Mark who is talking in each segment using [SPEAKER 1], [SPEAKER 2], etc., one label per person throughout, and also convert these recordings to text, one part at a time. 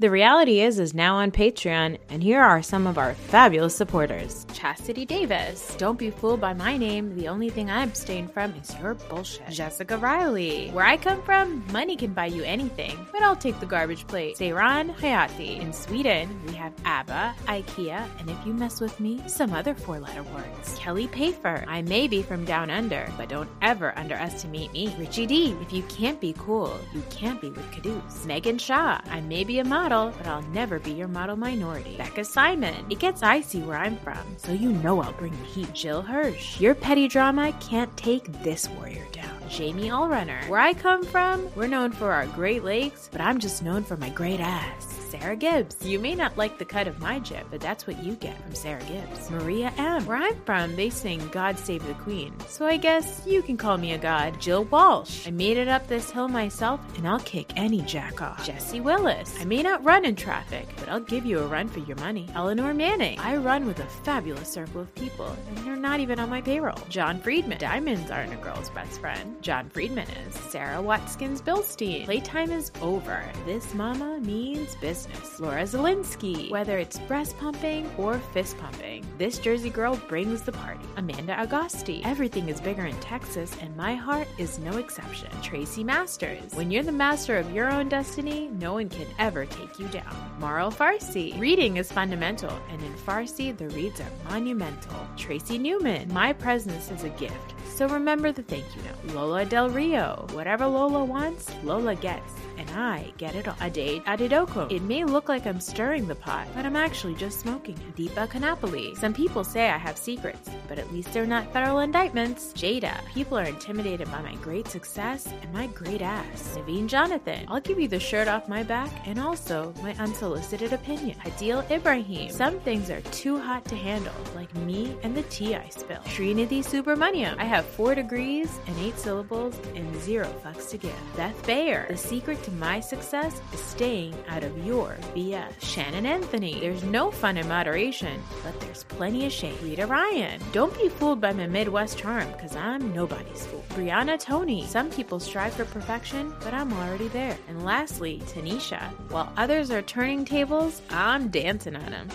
[SPEAKER 1] The reality is is now on Patreon, and here are some of our fabulous supporters. Chastity Davis. Don't be fooled by my name. The only thing I abstain from is your bullshit. Jessica Riley. Where I come from, money can buy you anything, but I'll take the garbage plate. Seiran Hayati. In Sweden, we have ABBA, IKEA, and if you mess with me, some other four-letter words. Kelly Payfer. I may be from down under, but don't ever underestimate me. Richie D. If you can't be cool, you can't be with Caduce. Megan Shaw. I may be a model model, but I'll never be your model minority. Becca Simon, it gets icy where I'm from, so you know I'll bring the heat. Jill Hirsch, your petty drama can't take this warrior down. Jamie Allrunner, where I come from, we're known for our Great Lakes, but I'm just known for my great ass. Sarah Gibbs. You may not like the cut of my jib, but that's what you get from Sarah Gibbs. Maria M. Where I'm from, they sing God Save the Queen, so I guess you can call me a god. Jill Walsh. I made it up this hill myself, and I'll kick any jack off. Jesse Willis. I may not run in traffic, but I'll give you a run for your money. Eleanor Manning. I run with a fabulous circle of people, and they're not even on my payroll. John Friedman. Diamonds aren't a girl's best friend. John Friedman is. Sarah Watkins Bilstein. Playtime is over. This mama means business business. Laura Zelinsky. Whether it's breast pumping or fist pumping, this Jersey girl brings the party. Amanda Agosti. Everything is bigger in Texas, and my heart is no exception. Tracy Masters. When you're the master of your own destiny, no one can ever take you down. Marl Farsi. Reading is fundamental, and in Farsi, the reads are monumental. Tracy Newman. My presence is a gift. So remember the thank you note. Lola Del Rio. Whatever Lola wants, Lola gets and I get it all. Ade Adidoko. It may look like I'm stirring the pot, but I'm actually just smoking. Deepa Kanapali. Some people say I have secrets, but at least they're not federal indictments. Jada. People are intimidated by my great success and my great ass. Naveen Jonathan. I'll give you the shirt off my back and also my unsolicited opinion. Adil Ibrahim. Some things are too hot to handle, like me and the tea I spill. Srinidhi Subramaniam. I have four degrees and eight syllables and zero fucks to give. Beth Bayer. The secret to my success is staying out of your BS. Shannon Anthony, there's no fun in moderation, but there's plenty of shade. Rita Ryan, don't be fooled by my Midwest charm, because I'm nobody's fool. Brianna Tony, some people strive for perfection, but I'm already there. And lastly, Tanisha, while others are turning tables, I'm dancing on them.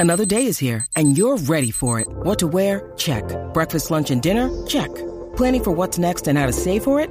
[SPEAKER 2] Another day is here, and you're ready for it. What to wear? Check. Breakfast, lunch, and dinner? Check. Planning for what's next and how to save for it?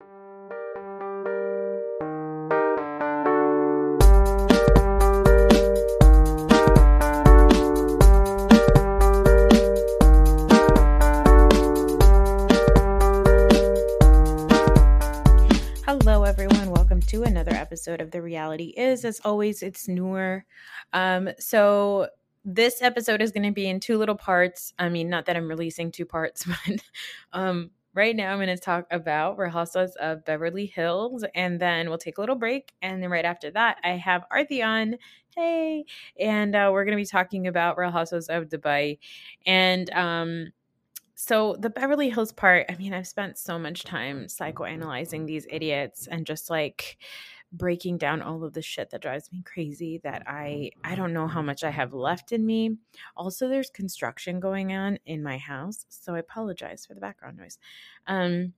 [SPEAKER 1] Episode of The Reality Is. As always, it's Noor. Um, so this episode is going to be in two little parts. I mean, not that I'm releasing two parts, but um, right now I'm going to talk about Housewives of Beverly Hills, and then we'll take a little break. And then right after that, I have Aarti on. Hey, and uh, we're going to be talking about Housewives of Dubai, and um, so the Beverly Hills part. I mean, I've spent so much time psychoanalyzing these idiots and just like breaking down all of the shit that drives me crazy that I I don't know how much I have left in me. Also there's construction going on in my house, so I apologize for the background noise. Um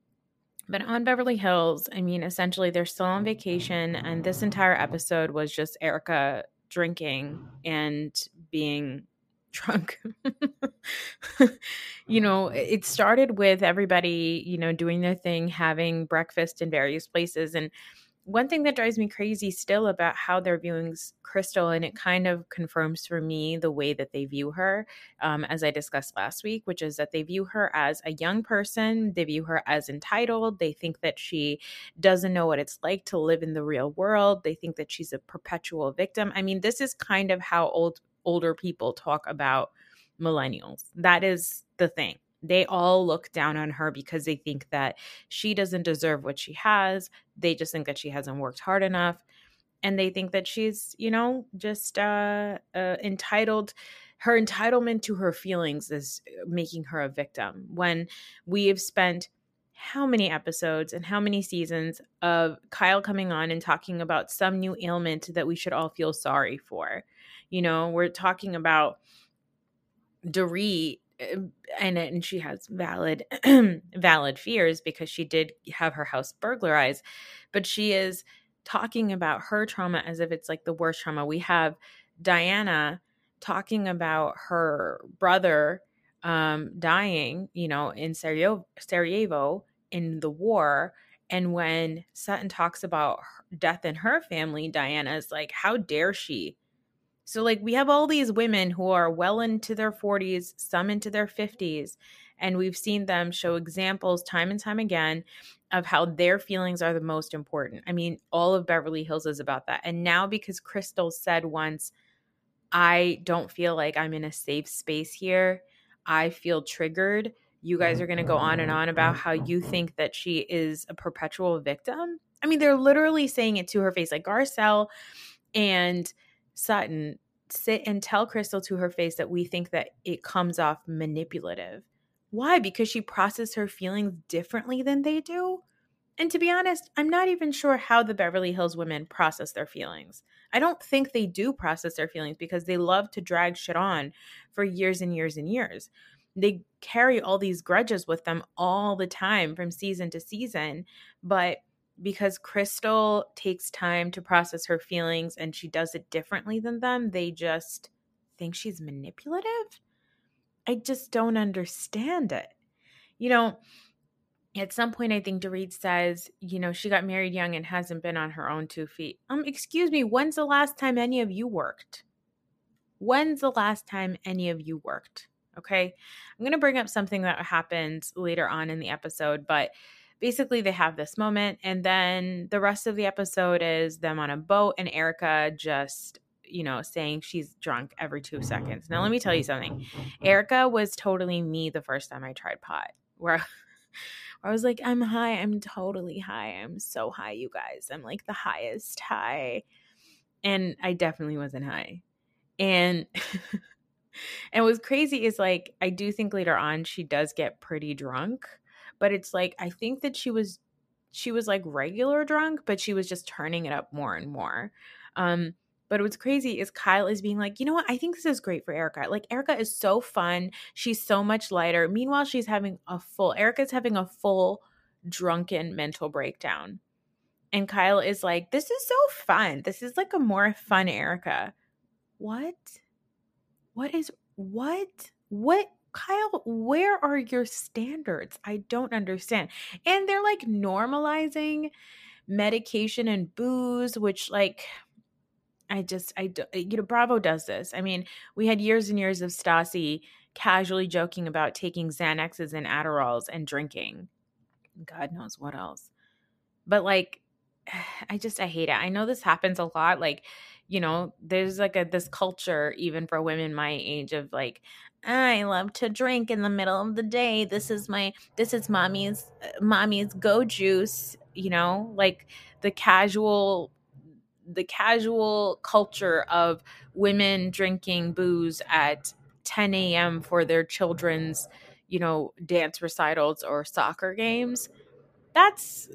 [SPEAKER 1] but on Beverly Hills, I mean essentially they're still on vacation and this entire episode was just Erika drinking and being drunk. you know, it started with everybody, you know, doing their thing, having breakfast in various places and one thing that drives me crazy still about how they're viewing Crystal, and it kind of confirms for me the way that they view her, um, as I discussed last week, which is that they view her as a young person. They view her as entitled. They think that she doesn't know what it's like to live in the real world. They think that she's a perpetual victim. I mean, this is kind of how old older people talk about millennials. That is the thing they all look down on her because they think that she doesn't deserve what she has. They just think that she hasn't worked hard enough. And they think that she's, you know, just uh, uh, entitled.
[SPEAKER 3] her entitlement to her feelings is uh, making her a victim when we have spent how many episodes and how many seasons of Kyle coming on and talking about some new ailment that we should all feel sorry for. You know, we're talking about uh, and and she has valid valid fears because she did have her house burglarized, but she is talking about her trauma as if it's like the worst trauma. We have Diana talking about her brother um, dying, you know, in Sarajevo, Sarajevo in the war. And when Sutton talks about death in her family, Diana is like, how dare she? So, like, we have all these women who are well into their 40s, some into their 50s, and we've seen them show examples time and time again of how their feelings are the most important. I mean, all of Beverly Hills is about that. And now, because Crystal said once, I don't feel like I'm in a safe space here. I feel triggered. You guys are going to go on and on about how you think that she is a perpetual victim. I mean, they're literally saying it to her face. Like Garcelle and Sutton sit and tell Crystal to her face that we think that it comes off manipulative. Why? Because she processes her feelings differently than they do? And to be honest, I'm not even sure how the Beverly Hills women process their feelings. I don't think they do process their feelings because they love to drag shit on for years and years and years. They carry all these grudges with them all the time from season to season. But because Crystal takes time to process her feelings and she does it differently than them, they just think she's manipulative. I just don't understand it. You know, at some point, I think Dorit says, you know, she got married young and hasn't been on her own two feet. Um, excuse me, when's the last time any of you worked? When's the last time any of you worked? Okay. I'm going to bring up something that happens later on in the episode, but basically they have this moment, and then the rest of the episode is them on a boat and Erika just you know, saying she's drunk every two seconds. Now, let me tell you something. Erika was totally me the first time I tried pot, where I was like, I'm high. I'm totally high. I'm so high, you guys. I'm like the highest high. And I definitely wasn't high. And and what's crazy is like I do think later on she does get pretty drunk, but it's like I think that she was she was like regular drunk, but she was just turning it up more and more. Um but what's crazy is Kyle is being like, you know what? I think this is great for Erika. Like, Erika is so fun. She's so much lighter. Meanwhile, she's having a full, Erika's having a full drunken mental breakdown. And Kyle is like, this is so fun. This is like a more fun Erika. What? What is, what? What? Kyle, where are your standards? I don't understand. And they're like normalizing medication and booze, which, like, I just, I, eh, you know, Bravo does this. I mean, we had years and years of Stassi casually joking about taking Xanaxes and Adderalls and drinking. God knows what else. But like, I just, I hate it. I know this happens a lot. Like, you know, there's like a, this culture, even for women my age, of like, I love to drink in the middle of the day. This is my, this is mommy's, uh, mommy's go juice, you know, like the casual the casual culture of women drinking booze at 10 a.m. for their children's, you know, dance recitals or soccer games. That's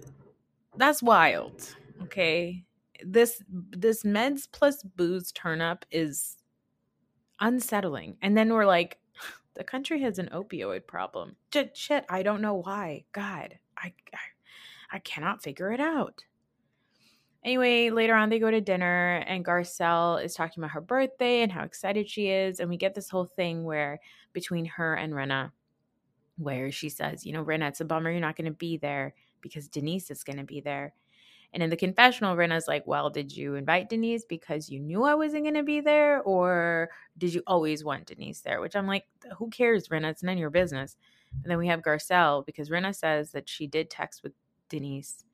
[SPEAKER 3] that's wild. Okay. This this meds plus booze turn up is unsettling. And then we're like, the country has an opioid problem. Shit, I don't know why. God, I, I, I cannot figure it out. Anyway, later on, they go to dinner, and Garcelle is talking about her birthday and how excited she is. And we get this whole thing where between her and Rinna, where she says, You know, Rinna, it's a bummer you're not going to be there because Denise is going to be there. And in the confessional, Rinna's like, Well, did you invite Denise because you knew I wasn't going to be there? Or did you always want Denise there? Which I'm like, Who cares, Rinna? It's none of your business. And then we have Garcelle because Rinna says that she did text with Denise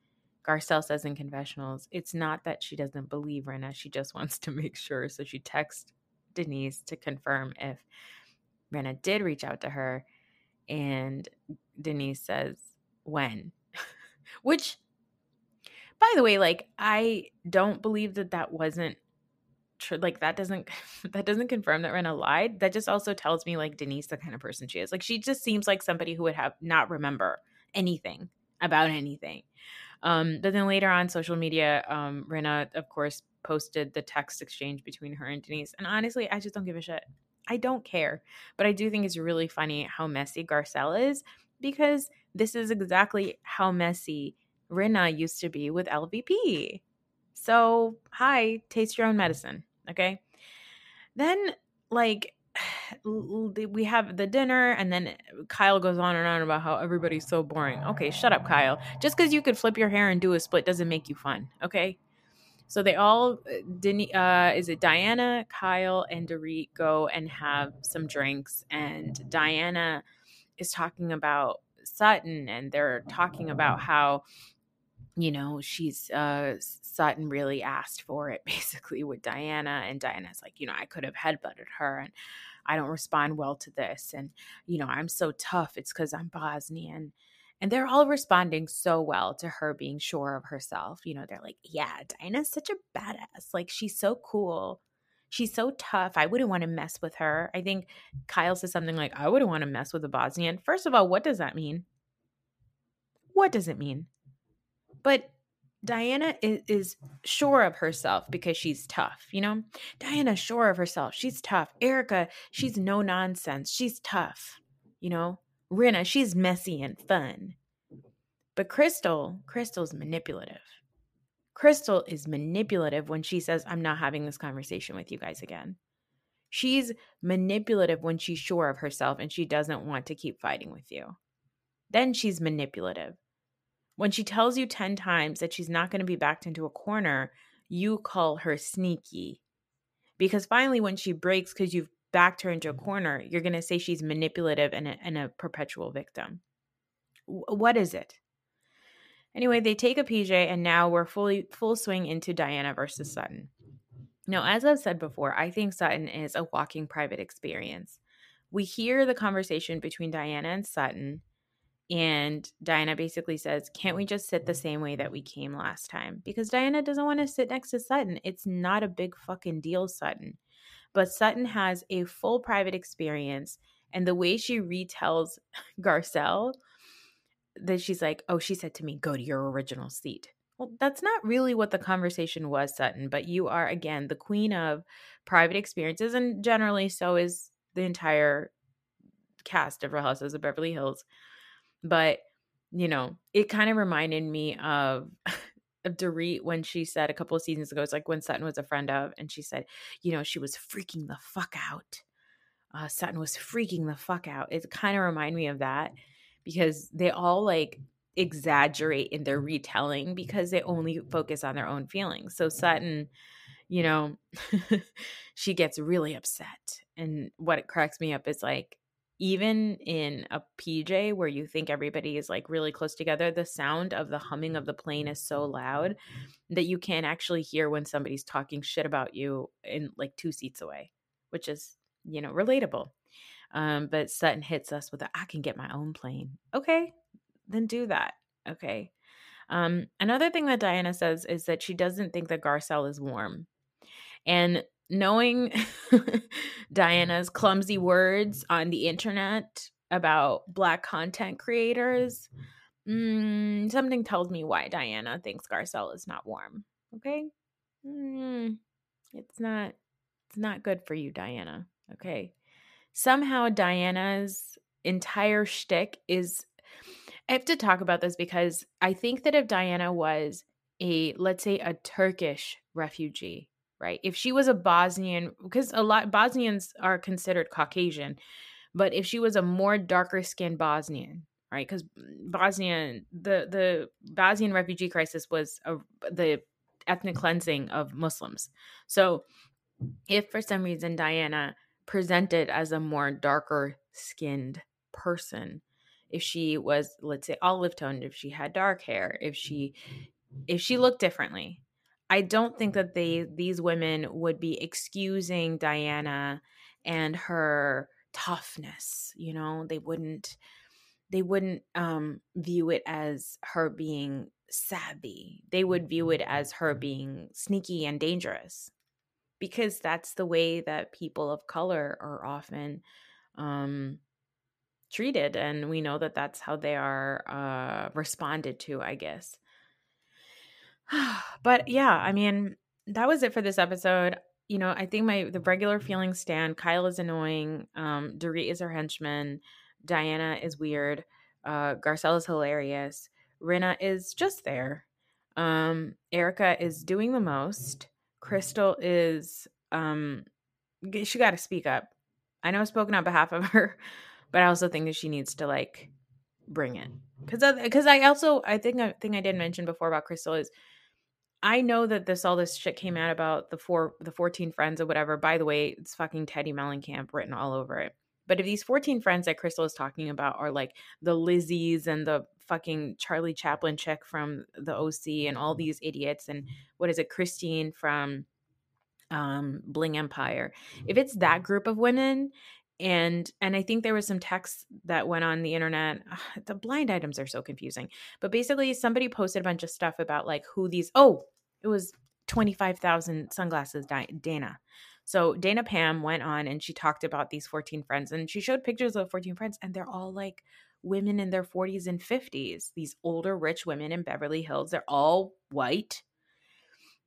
[SPEAKER 3] Garcelle says in confessionals, it's not that she doesn't believe Rinna, she just wants to make sure. So she texts Denise to confirm if Rinna did reach out to her. And Denise says, when? Which, by the way, like, I don't believe that that wasn't tr- like that doesn't that doesn't confirm that Rinna lied. That just also tells me like Denise the kind of person she is. Like she just seems like somebody who would have not remember anything about anything. Um, but then later on social media, um, Rinna, of course, posted the text exchange between her and Denise. And honestly, I just don't give a shit. I don't care. But I do think it's really funny how messy Garcelle is because this is exactly how messy Rinna used to be with LVP. So, hi, taste your own medicine. Okay. Then, like, we have the dinner, and then Kyle goes on and on about how everybody's so boring. Okay, shut up, Kyle. Just because you could flip your hair and do a split doesn't make you fun. Okay. So they all, uh, uh, is it Diana, Kyle, and Dorit go and have some drinks, and Diana is talking about Sutton, and they're talking about how you know, she's uh Sutton really asked for it basically with Diana and Diana's like, you know, I could have headbutted her and I don't respond well to this and you know, I'm so tough. It's cuz I'm Bosnian. And they're all responding so well to her being sure of herself. You know, they're like, "Yeah, Diana's such a badass. Like she's so cool. She's so tough. I wouldn't want to mess with her." I think Kyle says something like, "I wouldn't want to mess with a Bosnian." First of all, what does that mean? What does it mean? But Diana is, is, sure of herself because she's tough, you know? Diana's sure of herself. She's tough. Erika, she's no nonsense. She's tough, you know? Rinna, she's messy and fun. But Crystal, Crystal's manipulative. Crystal is manipulative when she says, I'm not having this conversation with you guys again. She's manipulative when she's sure of herself and she doesn't want to keep fighting with you. Then she's manipulative. When she tells you 10 times that she's not going to be backed into a corner, you call her sneaky. Because finally, when she breaks because you've backed her into a mm-hmm. corner, you're going to say she's manipulative and a, and a perpetual victim. W- what is it? Anyway, they take a PJ, and now we're fully full swing into Diana versus Sutton. Now, as I've said before, I think Sutton is a walking private experience. We hear the conversation between Diana and Sutton, and Diana basically says, Can't we just sit the same way that we came last time? Because Diana doesn't want to sit next to Sutton. It's not a big fucking deal, Sutton. But Sutton has a full private experience. And the way she retells Garcelle, that she's like, Oh, she said to me, Go to your original seat. Well, that's not really what the conversation was, Sutton, but you are, again, the queen of private experiences. And generally, so is the entire cast of Real Houses of Beverly Hills but, you know, it kind of reminded me of of Dorit when she said a couple of seasons ago, it's like when Sutton was a friend of, and she said, you know, she was freaking the fuck out. Uh, Sutton was freaking the fuck out. It kind of reminded me of that because they all like exaggerate in their retelling because they only focus on their own feelings. So Sutton, you know, she gets really upset. And what cracks me up is like even in a PJ where you think everybody is like really close together, the sound of the humming of the plane is so loud that you can't actually hear when somebody's talking shit about you in like two seats away, which is, you know, relatable. Um, but Sutton hits us with a, I can get my own plane. Okay, then do that. Okay. Um, another thing that Diana says is that she doesn't think that Garcelle is warm. And knowing Diana's clumsy words on the internet about black content creators, mm, something tells me why Diana thinks Garcelle is not warm. Okay, mm, it's not. It's not good for you, Diana. Okay, somehow Diana's entire shtick is. I have to talk about this because I think that if Diana was a, let's say, a Turkish refugee right? If she was a Bosnian, because a lot Bosnians are considered Caucasian, but if she was a more darker skinned Bosnian, right? Because Bosnian, the the Bosnian refugee crisis was a, the ethnic cleansing of Muslims. So, if for some reason Diana presented as a more darker skinned person, if she was, let's say, olive toned, if she had dark hair, if she if she looked differently, I don't think that they these women would be excusing Diana and her toughness, you know, they wouldn't they wouldn't um view it as her being savvy. They would view it as her being sneaky and dangerous. because that's the way that people of color are often um, treated. And we know that that's how they are uh, responded to, I guess. but yeah, I mean, that was it for this episode. You know, I think my the regular feelings stand. Kyle is annoying. Um, Dorit is her henchman. Diana is weird. Uh, Garcelle is hilarious. Rinna is just there. Um, Erika is doing the most. Crystal is um she got to speak up. I know I've spoken on behalf of her, but I also think that she needs to like bring it because because I also I think a thing I did mention before about Crystal is I know that this all this shit came out about the four the 14 friends or whatever. By the way, it's fucking Teddi Mellencamp written all over it. But if these 14 friends that Crystal is talking about are like the Lizzies and the fucking Charlie Chaplin chick from the OC and all these idiots and what is it, Christine from um Bling Empire. If it's that group of women and and I think there was some text that went on the internet. Ugh, the blind items are so confusing. But basically somebody posted a bunch of stuff about like who these oh, it was 25,000 sunglasses Dana. So Dana Pam went on and she talked about these 14 friends and she showed pictures of 14 friends and they're all like women in their 40s and 50s. These older rich women in Beverly Hills. They're all white.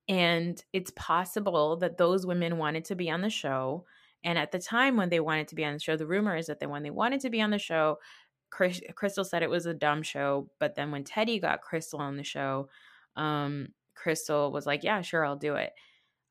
[SPEAKER 3] And it's possible that those women wanted to be on the show. And at the time when they wanted to be on the show, the rumor is that they, when they wanted to be on the show, Crystal said it was a dumb show. But then when Teddi got Crystal on the show, um, Crystal was like, yeah, sure, I'll do it.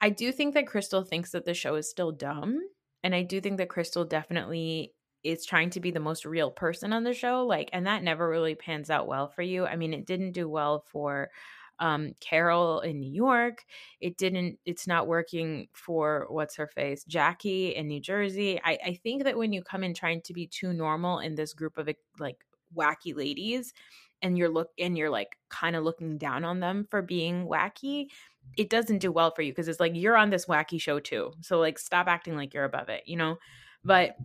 [SPEAKER 3] I do think that Crystal thinks that the show is still dumb. And I do think that Crystal definitely is trying to be the most real person on the show. Like, and that never really pans out well for you. I mean, it didn't do well for um Carole in New York. It didn't, it's not working for what's her face, Jackie in New Jersey. I, I think that when you come in trying to be too normal in this group of like wacky ladies, and you're look and you're like kind of looking down on them for being wacky it doesn't do well for you because it's like you're on this wacky show too so like stop acting like you're above it you know? But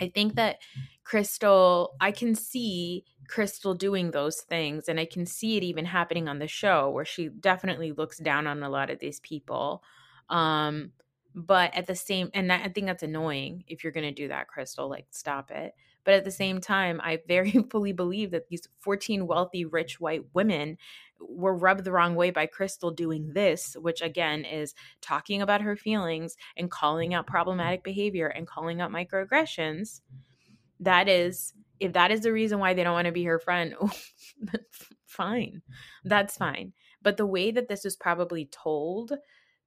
[SPEAKER 3] i think that crystal i can see crystal doing those things and i can see it even happening on the show where she definitely looks down on a lot of these people um but at the same and i think that's annoying if you're going to do that crystal like stop it but at the same time, I very fully believe that these 14 wealthy, rich white women were rubbed the wrong way by Crystal doing this, which again is talking about her feelings and calling out problematic behavior and calling out microaggressions. That is, if that is the reason why they don't want to be her friend, fine. That's fine. But the way that this is probably told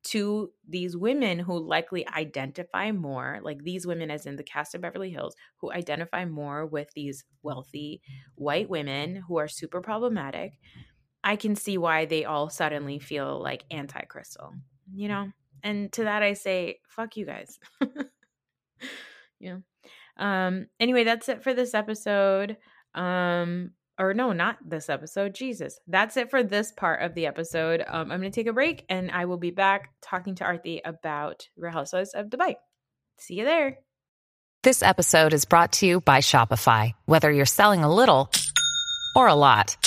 [SPEAKER 3] to these women who likely identify more, like these women, as in the cast of Beverly Hills, who identify more with these wealthy white women who are super problematic, I can see why they all suddenly feel like anti Crystal, you know? And to that, I say, fuck you guys. you know? Um, anyway, that's it for this episode. Um, or no, not this episode. Jesus. That's it for this part of the episode. Um, I'm going to take a break and I will be back talking to Aarti about Real Housewives of Dubai. See you there.
[SPEAKER 4] This episode is brought to you by Shopify. Whether you're selling a little or a lot,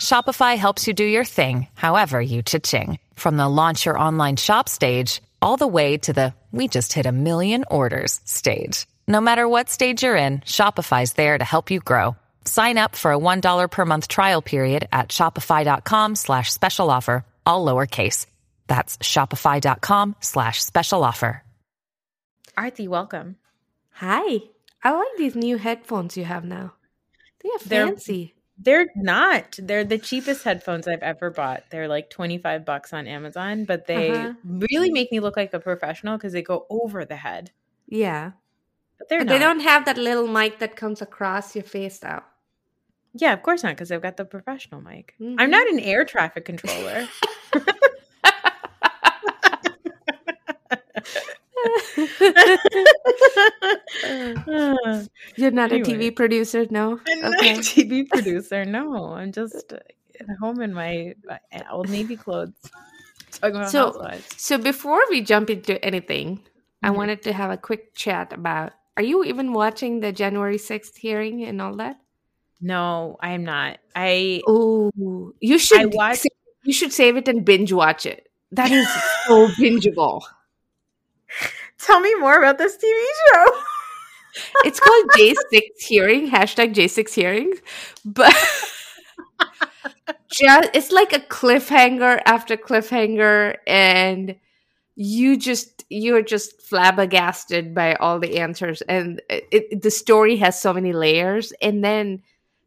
[SPEAKER 4] Shopify helps you do your thing, however you cha-ching. From the launch your online shop stage all the way to the we just hit a million orders stage. No matter what stage you're in, Shopify's there to help you grow. Sign up for a $1 per month trial period at shopify.com slash special offer, all lowercase. That's shopify.com slash special offer.
[SPEAKER 3] Aarti, welcome.
[SPEAKER 5] Hi. I like these new headphones you have now. They are
[SPEAKER 3] They're-
[SPEAKER 5] fancy.
[SPEAKER 3] They're not. They're the cheapest headphones I've ever bought. They're like 25 bucks on Amazon, but they
[SPEAKER 5] Uh-huh.
[SPEAKER 3] really make me look like a professional because they go over the head.
[SPEAKER 5] yeah.
[SPEAKER 3] But they're
[SPEAKER 5] But
[SPEAKER 3] not.
[SPEAKER 5] they don't have that little mic that comes across your face though.
[SPEAKER 3] Yeah, of course not, because I've got the professional mic.
[SPEAKER 5] Mhm.
[SPEAKER 3] I'm not an air traffic controller.
[SPEAKER 5] You're not a TV producer, no?
[SPEAKER 3] I'm not a TV producer. No, I'm just uh, at home in my uh, old Navy clothes. Talking about
[SPEAKER 5] So-
[SPEAKER 3] housewives.
[SPEAKER 5] So before we jump into anything, I
[SPEAKER 3] Mhm.
[SPEAKER 5] wanted to have a quick chat about are you even watching the January 6th hearing and all that?
[SPEAKER 3] No, I'm not. I
[SPEAKER 5] Oh, you should
[SPEAKER 3] watched-
[SPEAKER 5] sa- you should save it and binge watch it. That is so bingeable.
[SPEAKER 3] Tell me more about this TV show.
[SPEAKER 5] It's called J6 Hearing, hashtag J6 Hearings. But just it's like a cliffhanger after cliffhanger, and you just you're just flabbergasted by all the answers. And it, it, the story has so many layers. And then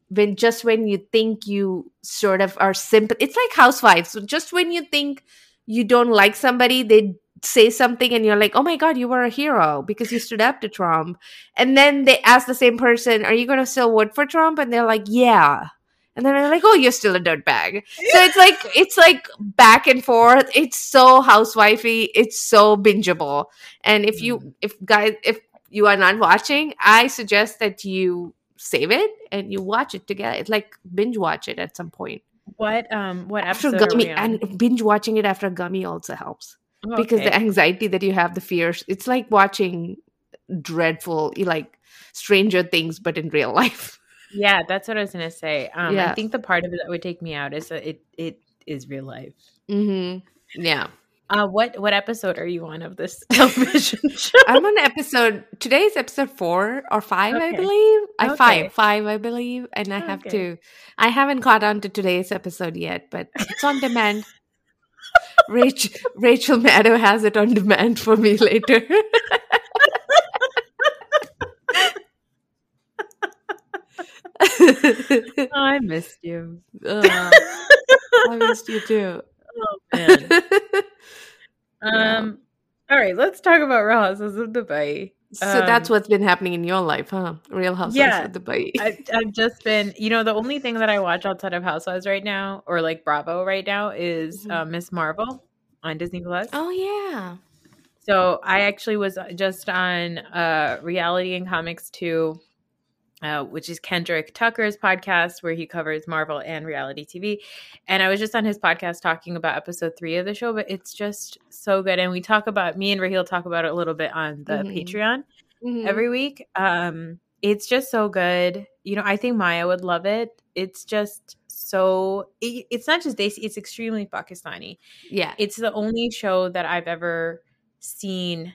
[SPEAKER 5] when just when you think you sort of are simple, it's like housewives. So just when you think you don't like somebody, they say something and you're like, oh my God, you were a hero because you stood up to Trump. And then they ask the same person, are you going to still vote for Trump? And they're like, yeah. And then they're like, oh, you're still a dirtbag. So it's like, it's like back and forth. It's so housewifey. It's so bingeable. And if you, mm. if guys, if you are not watching, I suggest that you save it and you watch it together. It's like binge watch it at some point.
[SPEAKER 3] What um what
[SPEAKER 5] After gummy and binge watching it after gummy also helps because the anxiety that you have, the fears, it's like watching dreadful, like Stranger Things, but in real life.
[SPEAKER 3] Yeah, that's what I was gonna say. Um, I think the part of it that would take me out is that it it is real life.
[SPEAKER 5] Mm-hmm. Yeah.
[SPEAKER 3] Uh, what what episode are you on of this television show?
[SPEAKER 5] I'm on episode today's episode four or five, I
[SPEAKER 3] Okay.
[SPEAKER 5] believe. I
[SPEAKER 3] Okay.
[SPEAKER 5] five, five, I believe, and I have
[SPEAKER 3] Okay.
[SPEAKER 5] to. I haven't caught on to today's episode yet, but it's on demand. Rachel Rachel Maddow has it on demand for me later.
[SPEAKER 3] Oh, I missed you.
[SPEAKER 5] I missed you too.
[SPEAKER 3] Oh. Um. All right, let's talk about Real Houses of Dubai.
[SPEAKER 5] so that's
[SPEAKER 3] Um,
[SPEAKER 5] what's been happening in your life, huh? Real Housewives
[SPEAKER 3] Yeah.
[SPEAKER 5] of Dubai.
[SPEAKER 3] I, I've just been, you know, the only thing that I watch outside of Housewives right now, or like Bravo right now, is
[SPEAKER 5] Mhm.
[SPEAKER 3] uh, Ms. Marvel on Disney Plus.
[SPEAKER 5] oh yeah.
[SPEAKER 3] So I actually was just on uh, Reality and Comics 2, uh, which is Kendrick Tucker's podcast where he covers Marvel and reality TV. And I was just on his podcast talking about episode three of the show, but it's just so good. And we talk about, me and Raheel talk about it a little bit on the
[SPEAKER 5] Mhm.
[SPEAKER 3] Patreon
[SPEAKER 5] Mhm.
[SPEAKER 3] every week. Um, it's just so good. You know, I think Maya would love it. It's just so, it, it's not just Desi, it's extremely Pakistani.
[SPEAKER 5] yeah.
[SPEAKER 3] It's the only show that I've ever seen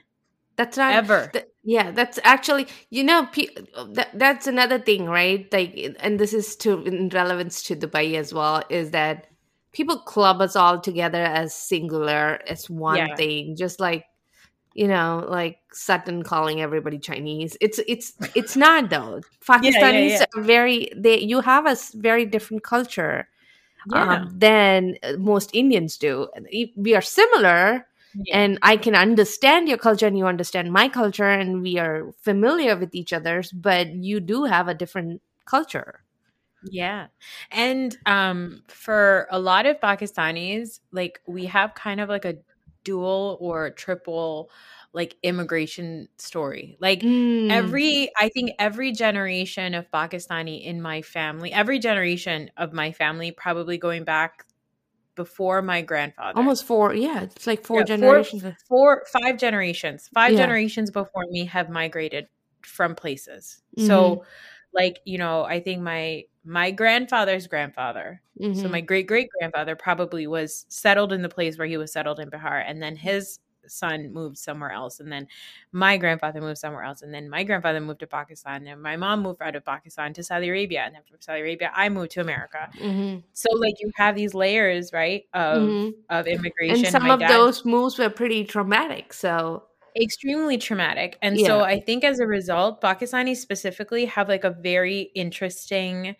[SPEAKER 5] That's not
[SPEAKER 3] ever.
[SPEAKER 5] Th- yeah, that's actually you know pe- that, that's another thing, right? Like, and this is to in relevance to Dubai as well. Is that people club us all together as singular as one
[SPEAKER 3] Yeah.
[SPEAKER 5] thing, just like you know, like Sutton calling everybody Chinese. It's it's it's not though. Pakistanis
[SPEAKER 3] yeah.
[SPEAKER 5] are very they you have a very different culture
[SPEAKER 3] Yeah.
[SPEAKER 5] um, than uh, most Indians do. We are similar,
[SPEAKER 3] Yeah.
[SPEAKER 5] and I can understand your culture and you understand my culture, and we are familiar with each other's, but you do have a different culture.
[SPEAKER 3] Yeah. And um for a lot of Pakistanis, like we have kind of like a dual or triple like immigration story. Like
[SPEAKER 5] Mm.
[SPEAKER 3] every I think every generation of Pakistani in my family, every generation of my family probably going back before my grandfather.
[SPEAKER 5] almost four, yeah, it's like four
[SPEAKER 3] Yeah,
[SPEAKER 5] generations.
[SPEAKER 3] four five generations five
[SPEAKER 5] Yeah.
[SPEAKER 3] generations before me have migrated from places
[SPEAKER 5] Mm-hmm.
[SPEAKER 3] so like you know i think my my grandfather's grandfather so
[SPEAKER 5] Mhm.
[SPEAKER 3] my great great grandfather probably was settled in the place where he was settled in bihar and then his son moved somewhere else and then my grandfather moved somewhere else and then my grandfather moved to pakistan and my mom moved out of pakistan to saudi arabia and then from saudi arabia i moved to america
[SPEAKER 5] Mhm.
[SPEAKER 3] so like you have these layers right of
[SPEAKER 5] Mhm.
[SPEAKER 3] of immigration
[SPEAKER 5] and some
[SPEAKER 3] My
[SPEAKER 5] of
[SPEAKER 3] dad-
[SPEAKER 5] those moves were pretty traumatic. So
[SPEAKER 3] extremely traumatic and so i think as a result pakistanis specifically have like a very interesting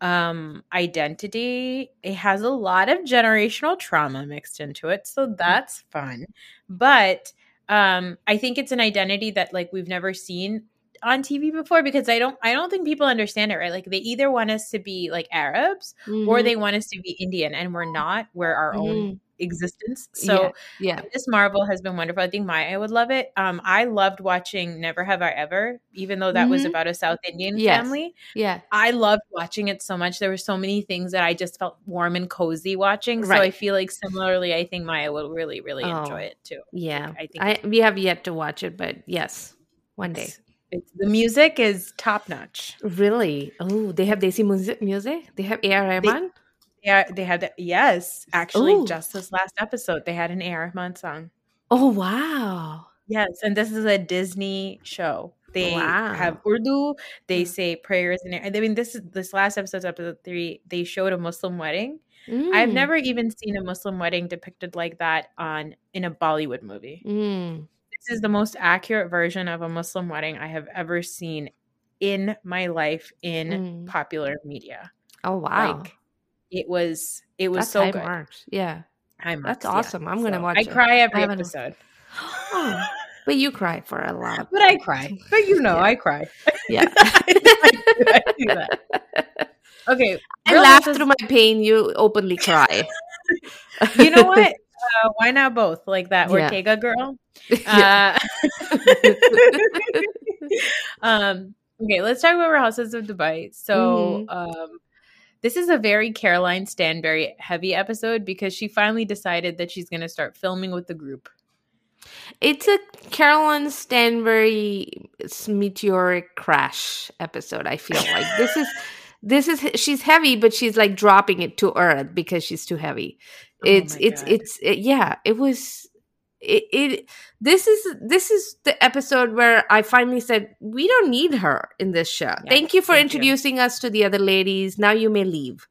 [SPEAKER 3] um identity it has a lot of generational trauma mixed into it so that's fun. But um i think it's an identity that like we've never seen on tv before because i don't i don't think people understand it right like they either want us to be like arabs or
[SPEAKER 5] Mhm.
[SPEAKER 3] they want us to be indian and we're not we're our own
[SPEAKER 5] Mhm.
[SPEAKER 3] existence so
[SPEAKER 5] Yeah. yeah.
[SPEAKER 3] this Marvel has been wonderful. I think Maya would love it. Um, I loved watching Never Have I Ever, even though that was
[SPEAKER 5] Mhm.
[SPEAKER 3] about a South Indian
[SPEAKER 5] Yes.
[SPEAKER 3] family.
[SPEAKER 5] Yeah.
[SPEAKER 3] I loved watching it so much. There were so many things that I just felt warm and cozy watching. So I feel like similarly, I think Maya will really, really
[SPEAKER 5] Oh.
[SPEAKER 3] enjoy it too.
[SPEAKER 5] Yeah.
[SPEAKER 3] I think
[SPEAKER 5] I, we have yet to watch it, but yes, one day.
[SPEAKER 3] It's, the music is top notch.
[SPEAKER 5] Really? Oh, they have Desi music. Music. They have A.R. Rahman.
[SPEAKER 3] Yeah, they had the, yes, actually,
[SPEAKER 5] Ooh.
[SPEAKER 3] just this last episode, they had an A.R. Rahman song.
[SPEAKER 5] Oh wow.
[SPEAKER 3] Yes, and this is a Disney show. They
[SPEAKER 5] Wow.
[SPEAKER 3] have Urdu. They
[SPEAKER 5] Mm.
[SPEAKER 3] say prayers in it. I mean, this is this last episode, episode three. They showed a Muslim wedding. I've
[SPEAKER 5] Mm.
[SPEAKER 3] never even seen a Muslim wedding depicted like that on in a Bollywood movie.
[SPEAKER 5] Mm.
[SPEAKER 3] This is the most accurate version of a Muslim wedding I have ever seen in my life in
[SPEAKER 5] Mm.
[SPEAKER 3] popular media.
[SPEAKER 5] Oh wow.
[SPEAKER 3] Like it was, it was
[SPEAKER 5] That's
[SPEAKER 3] so good.
[SPEAKER 5] marks. Yeah.
[SPEAKER 3] High
[SPEAKER 5] That's
[SPEAKER 3] marks, yeah.
[SPEAKER 5] awesome. I'm gonna
[SPEAKER 3] So,
[SPEAKER 5] watch
[SPEAKER 3] I
[SPEAKER 5] it.
[SPEAKER 3] cry every
[SPEAKER 5] I
[SPEAKER 3] episode,
[SPEAKER 5] Oh, but you cry for a lot.
[SPEAKER 3] But I cry. But you know,
[SPEAKER 5] Yeah.
[SPEAKER 3] I cry.
[SPEAKER 5] Yeah.
[SPEAKER 3] I do- do that. Okay,
[SPEAKER 5] I laugh through my pain. You openly cry.
[SPEAKER 3] You know what? Uh, why not both? Like that
[SPEAKER 5] Yeah.
[SPEAKER 3] Ortega girl.
[SPEAKER 5] Yeah.
[SPEAKER 3] Uh, um, okay, let's talk about Houses of Dubai. So,
[SPEAKER 5] Mm-hmm.
[SPEAKER 3] um, this is a very Caroline Stanbury heavy episode because she finally decided that she's going to start filming with the group.
[SPEAKER 5] It's a Caroline Stanbury meteoric crash episode. I feel like this is this is she's heavy, but she's like dropping it to earth because she's too heavy.
[SPEAKER 3] Oh
[SPEAKER 5] It's
[SPEAKER 3] my
[SPEAKER 5] it's
[SPEAKER 3] God.
[SPEAKER 5] it's it, yeah. It was it, it. This is this is the episode where I finally said we don't need her in this show.
[SPEAKER 3] Yeah,
[SPEAKER 5] thank you for
[SPEAKER 3] thank you.
[SPEAKER 5] introducing us to the other ladies. Now you may leave.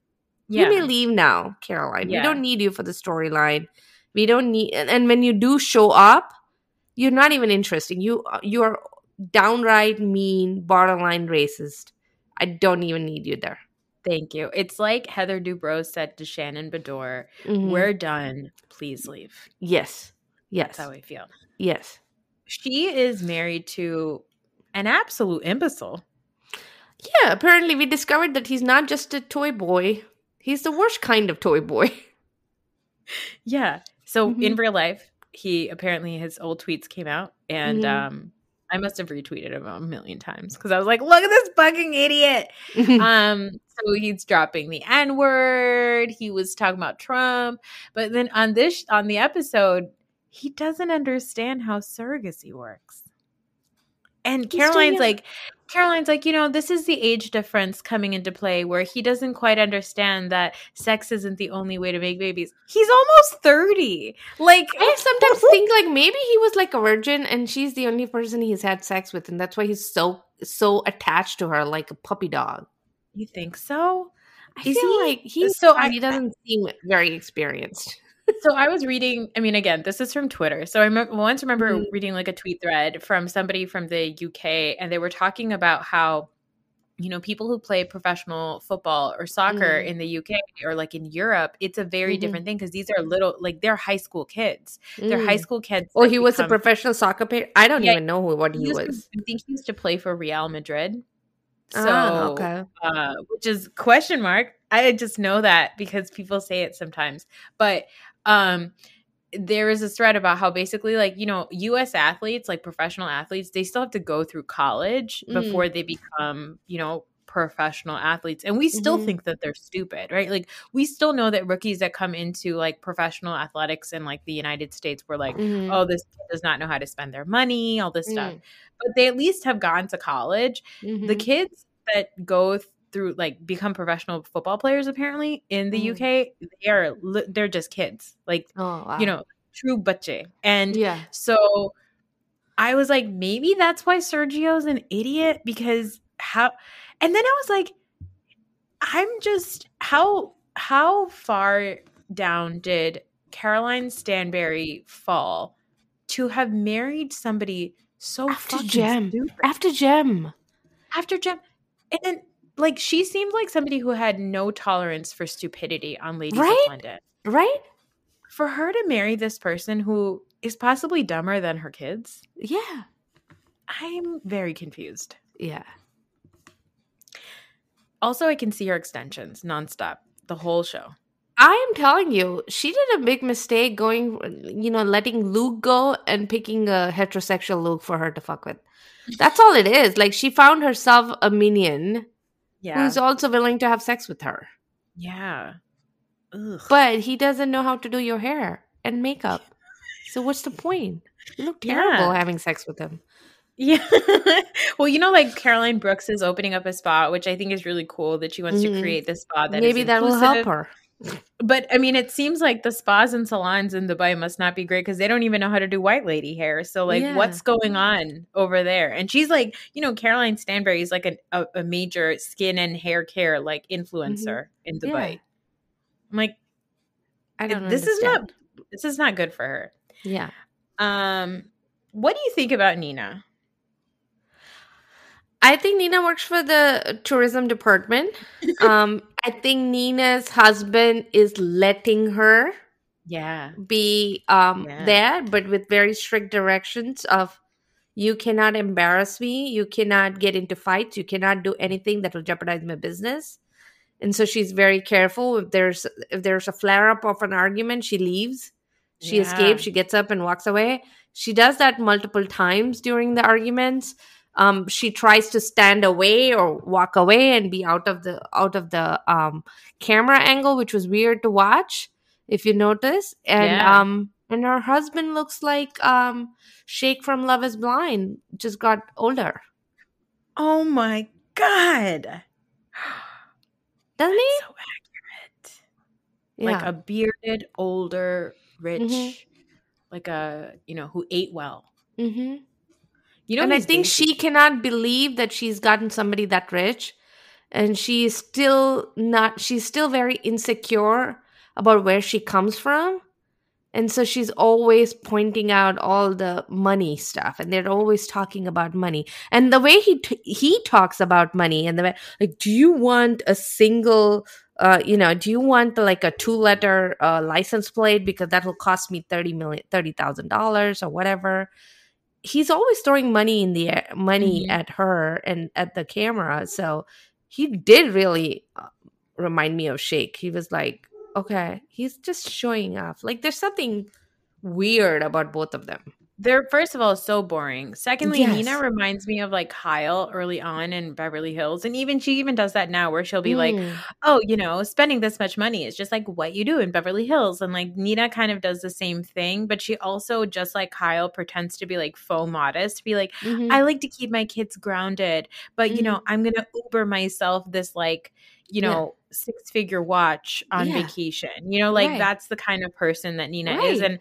[SPEAKER 5] You may leave now, Caroline.
[SPEAKER 3] Yeah.
[SPEAKER 5] We don't need you for the storyline. We don't need and, and when you do show up, you're not even interesting. You you are downright mean, borderline racist. I don't even need you there.
[SPEAKER 3] Thank you. It's like Heather Dubrow said to Shannon Beador,
[SPEAKER 5] Mhm.
[SPEAKER 3] "We're done. Please leave."
[SPEAKER 5] yes. Yes.
[SPEAKER 3] That's how I feel.
[SPEAKER 5] Yes.
[SPEAKER 3] She is married to an absolute imbecile.
[SPEAKER 5] Yeah, apparently we discovered that he's not just a toy boy. He's the worst kind of toy boy.
[SPEAKER 3] Yeah. So in
[SPEAKER 5] Mhm.
[SPEAKER 3] real life, he apparently his old tweets came out, and
[SPEAKER 5] Mhm.
[SPEAKER 3] um, I must have retweeted him a million times because I was like, "Look at this fucking idiot." um, so he's dropping the N word. He was talking about Trump, but then on this on the episode, he doesn't understand how surrogacy works. And Caroline's like, Caroline's like, you know, this is the age difference coming into play where he doesn't quite understand that sex isn't the only way to make babies. He's almost 30. Like,
[SPEAKER 5] I sometimes think like maybe he was like a virgin and she's the only person he's had sex with, and that's why he's so so attached to her like a puppy dog.
[SPEAKER 3] you think so?
[SPEAKER 5] I
[SPEAKER 3] Is
[SPEAKER 5] feel
[SPEAKER 3] he?
[SPEAKER 5] like he's
[SPEAKER 3] So I-
[SPEAKER 5] he doesn't seem very experienced.
[SPEAKER 3] So I was reading. I mean, again, this is from Twitter. So I remember, once remember
[SPEAKER 5] Mhm.
[SPEAKER 3] reading like a tweet thread from somebody from the UK, and they were talking about how you know people who play professional football or soccer
[SPEAKER 5] Mhm.
[SPEAKER 3] in the UK or like in Europe, it's a very
[SPEAKER 5] Mhm.
[SPEAKER 3] different thing because these are little like they're high school kids. They're high
[SPEAKER 5] Mm.
[SPEAKER 3] school kids.
[SPEAKER 5] Oh, he was a professional soccer player. I don't
[SPEAKER 3] Yeah,
[SPEAKER 5] even know who, what he,
[SPEAKER 3] to-
[SPEAKER 5] was.
[SPEAKER 3] I think he used to play for Real Madrid. So
[SPEAKER 5] ah, okay.
[SPEAKER 3] uh, which is question mark. I just know that because people say it sometimes. But um, there is a thread about how basically, like you know, U.S. athletes, like professional athletes, they still have to go through college
[SPEAKER 5] Mm.
[SPEAKER 3] before they become, you know, professional athletes, and we still
[SPEAKER 5] Mhm.
[SPEAKER 3] think that they're stupid, right? Like we still know that rookies that come into like professional athletics in like the United States were like,
[SPEAKER 5] Mhm.
[SPEAKER 3] oh, this kid does not know how to spend their money, all this stuff.
[SPEAKER 5] Mm.
[SPEAKER 3] But they at least have gone to college the
[SPEAKER 5] Mhm.
[SPEAKER 3] kids that go through like become professional football players apparently in the
[SPEAKER 5] Mm.
[SPEAKER 3] UK they are they're just kids like
[SPEAKER 5] Oh, wow.
[SPEAKER 3] you know true butche and
[SPEAKER 5] yeah.
[SPEAKER 3] so I was like maybe that's why Sergio's an idiot because how and then I was like I'm just how how far down did Caroline Stanbury fall to have married somebody so
[SPEAKER 5] After Cem.
[SPEAKER 3] stupid?
[SPEAKER 5] After Cem.
[SPEAKER 3] after Cem, and then like she seemed like somebody who had no tolerance for stupidity on Ladies
[SPEAKER 5] Right?
[SPEAKER 3] of London.
[SPEAKER 5] Right?
[SPEAKER 3] For her to marry this person who is possibly dumber than her kids,
[SPEAKER 5] Yeah.
[SPEAKER 3] I'm very confused.
[SPEAKER 5] Yeah.
[SPEAKER 3] Also, I can see her extensions nonstop the whole show.
[SPEAKER 5] I am telling you, she did a big mistake going, you know, letting Luke go and picking a heterosexual Luke for her to fuck with. That's all it is. Like she found herself a minion
[SPEAKER 3] Yeah,
[SPEAKER 5] who's also willing to have sex with her.
[SPEAKER 3] yeah. Ugh.
[SPEAKER 5] But he doesn't know how to do your hair and makeup. So what's the point? You look terrible
[SPEAKER 3] Yeah.
[SPEAKER 5] having sex with him.
[SPEAKER 3] Yeah. well, you know, like Caroline Brooks is opening up a spa, which I think is really cool that she wants
[SPEAKER 5] Mhm.
[SPEAKER 3] to create this spa that is
[SPEAKER 5] Maybe that will help her.
[SPEAKER 3] But I mean, it seems like the spas and salons in Dubai must not be great because they don't even know how to do white lady hair. So, like,
[SPEAKER 5] Yeah.
[SPEAKER 3] what's going on over there? And she's like, you know, Caroline Stanbury is like a, a, a major skin and hair care like influencer in
[SPEAKER 5] Mm-hmm. Yeah.
[SPEAKER 3] Dubai. I'm like,
[SPEAKER 5] I don't
[SPEAKER 3] this is not this is not good for her.
[SPEAKER 5] Yeah.
[SPEAKER 3] Um, what do you think about Nina?
[SPEAKER 5] I think Nina works for the tourism department. um, I think Nina's husband is letting her
[SPEAKER 3] Yeah,
[SPEAKER 5] be um,
[SPEAKER 3] Yeah.
[SPEAKER 5] there, but with very strict directions of you cannot embarrass me, you cannot get into fights, you cannot do anything that will jeopardize my business. And so she's very careful. If there's if there's a flare up of an argument, she leaves. She
[SPEAKER 3] Yeah.
[SPEAKER 5] escapes. She gets up and walks away. She does that multiple times during the arguments. Um, she tries to stand away or walk away and be out of the out of the um, camera angle, which was weird to watch if you notice. And
[SPEAKER 3] Yeah.
[SPEAKER 5] um, and her husband looks like um, Shake from Love Is Blind, just got older,
[SPEAKER 3] Oh my god.
[SPEAKER 5] doesn't he?
[SPEAKER 3] So accurate.
[SPEAKER 5] Yeah.
[SPEAKER 3] Like a bearded, older, rich,
[SPEAKER 5] Mhm.
[SPEAKER 3] like a you know who ate well.
[SPEAKER 5] mm-hmm.
[SPEAKER 3] You know,
[SPEAKER 5] and I think she cannot believe that she's gotten somebody that rich, and she's still not. She's still very insecure about where she comes from, and so she's always pointing out all the money stuff, and they're always talking about money. And the way he t- he talks about money, and the way like, do you want a single? Uh, you know, do you want like a two letter uh, license plate because that will cost me thirty million, thirty thousand dollars or whatever he's always throwing money in the air, money
[SPEAKER 3] Mhm.
[SPEAKER 5] at her and at the camera. So he did really uh, remind me of Shake. He was like, okay, he's just showing off. Like there's something weird about both of them.
[SPEAKER 3] They're first of all so boring. Secondly,
[SPEAKER 5] Yes.
[SPEAKER 3] Nina reminds me of like Kyle early on in Beverly Hills, and even she even does that now, where she'll be like,
[SPEAKER 5] Mm.
[SPEAKER 3] "Oh, you know, spending this much money is just like what you do in Beverly Hills," and like Nina kind of does the same thing, but she also just like Kyle pretends to be like faux modest, be like,
[SPEAKER 5] Mhm.
[SPEAKER 3] I like to keep my kids grounded, but you know, I'm gonna Uber myself this like, you
[SPEAKER 5] Yeah.
[SPEAKER 3] know, six figure watch on
[SPEAKER 5] Yeah.
[SPEAKER 3] vacation. You know, like
[SPEAKER 5] Right.
[SPEAKER 3] that's the kind of person that Nina is. And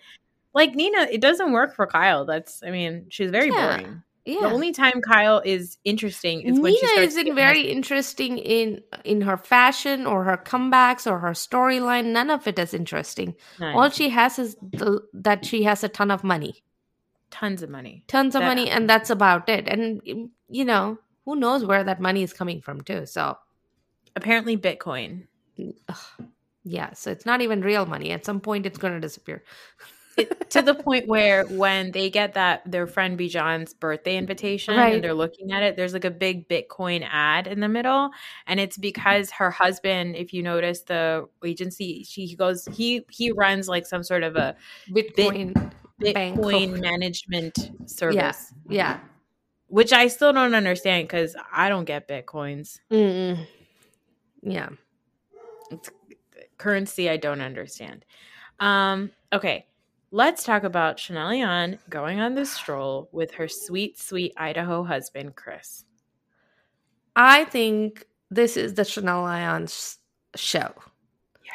[SPEAKER 3] like Nina, it doesn't work for Kyle. That's I mean, she's very
[SPEAKER 5] Yeah.
[SPEAKER 3] boring.
[SPEAKER 5] yeah.
[SPEAKER 3] The only time Kyle is interesting is when she
[SPEAKER 5] Nina
[SPEAKER 3] starts
[SPEAKER 5] isn't very
[SPEAKER 3] messy.
[SPEAKER 5] interesting in in her fashion or her comebacks or her storyline. None of it is interesting.
[SPEAKER 3] None.
[SPEAKER 5] All she has is the, that she has a ton of money.
[SPEAKER 3] tons of money.
[SPEAKER 5] tons of
[SPEAKER 3] That-
[SPEAKER 5] money and that's about it and you know who knows where that money is coming from too so
[SPEAKER 3] Apparently Bitcoin.
[SPEAKER 5] yeah so it's not even real money at some point it's going to disappear
[SPEAKER 3] It, to the point where when they get that their friend Bijan's birthday invitation
[SPEAKER 5] Right.
[SPEAKER 3] and they're looking at it, there's like a big Bitcoin ad in the middle, and it's because her husband, if you notice the agency, she he goes he he runs like some sort of a
[SPEAKER 5] bitcoin bank
[SPEAKER 3] Bitcoin
[SPEAKER 5] co-
[SPEAKER 3] management service,
[SPEAKER 5] yeah
[SPEAKER 3] which I still don't understand because I don't get Bitcoins.
[SPEAKER 5] Mm-mm. yeah
[SPEAKER 3] It's currency I don't understand. Um, okay, let's talk about Chanel Ayan going on this stroll with her sweet, sweet Idaho husband, Chris.
[SPEAKER 5] i think this is the chanel Ayan's show.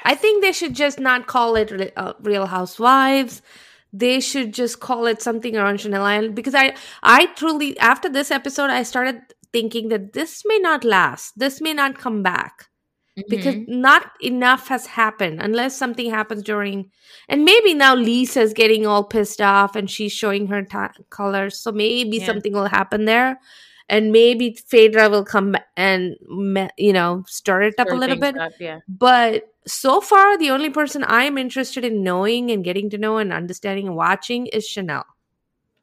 [SPEAKER 5] I think they should just not call it uh, real housewives. They should just call it something around chanel island because i i truly after this episode i started thinking that this may not last. This may not come back because
[SPEAKER 3] Mhm.
[SPEAKER 5] not enough has happened unless something happens during and maybe now lisa's getting all pissed off and she's showing her ta- colors so maybe
[SPEAKER 3] Yeah.
[SPEAKER 5] something will happen there and maybe phaedra will come and you know stir it up a little bit
[SPEAKER 3] up, yeah.
[SPEAKER 5] but so far the only person i'm interested in knowing and getting to know and understanding and watching is chanel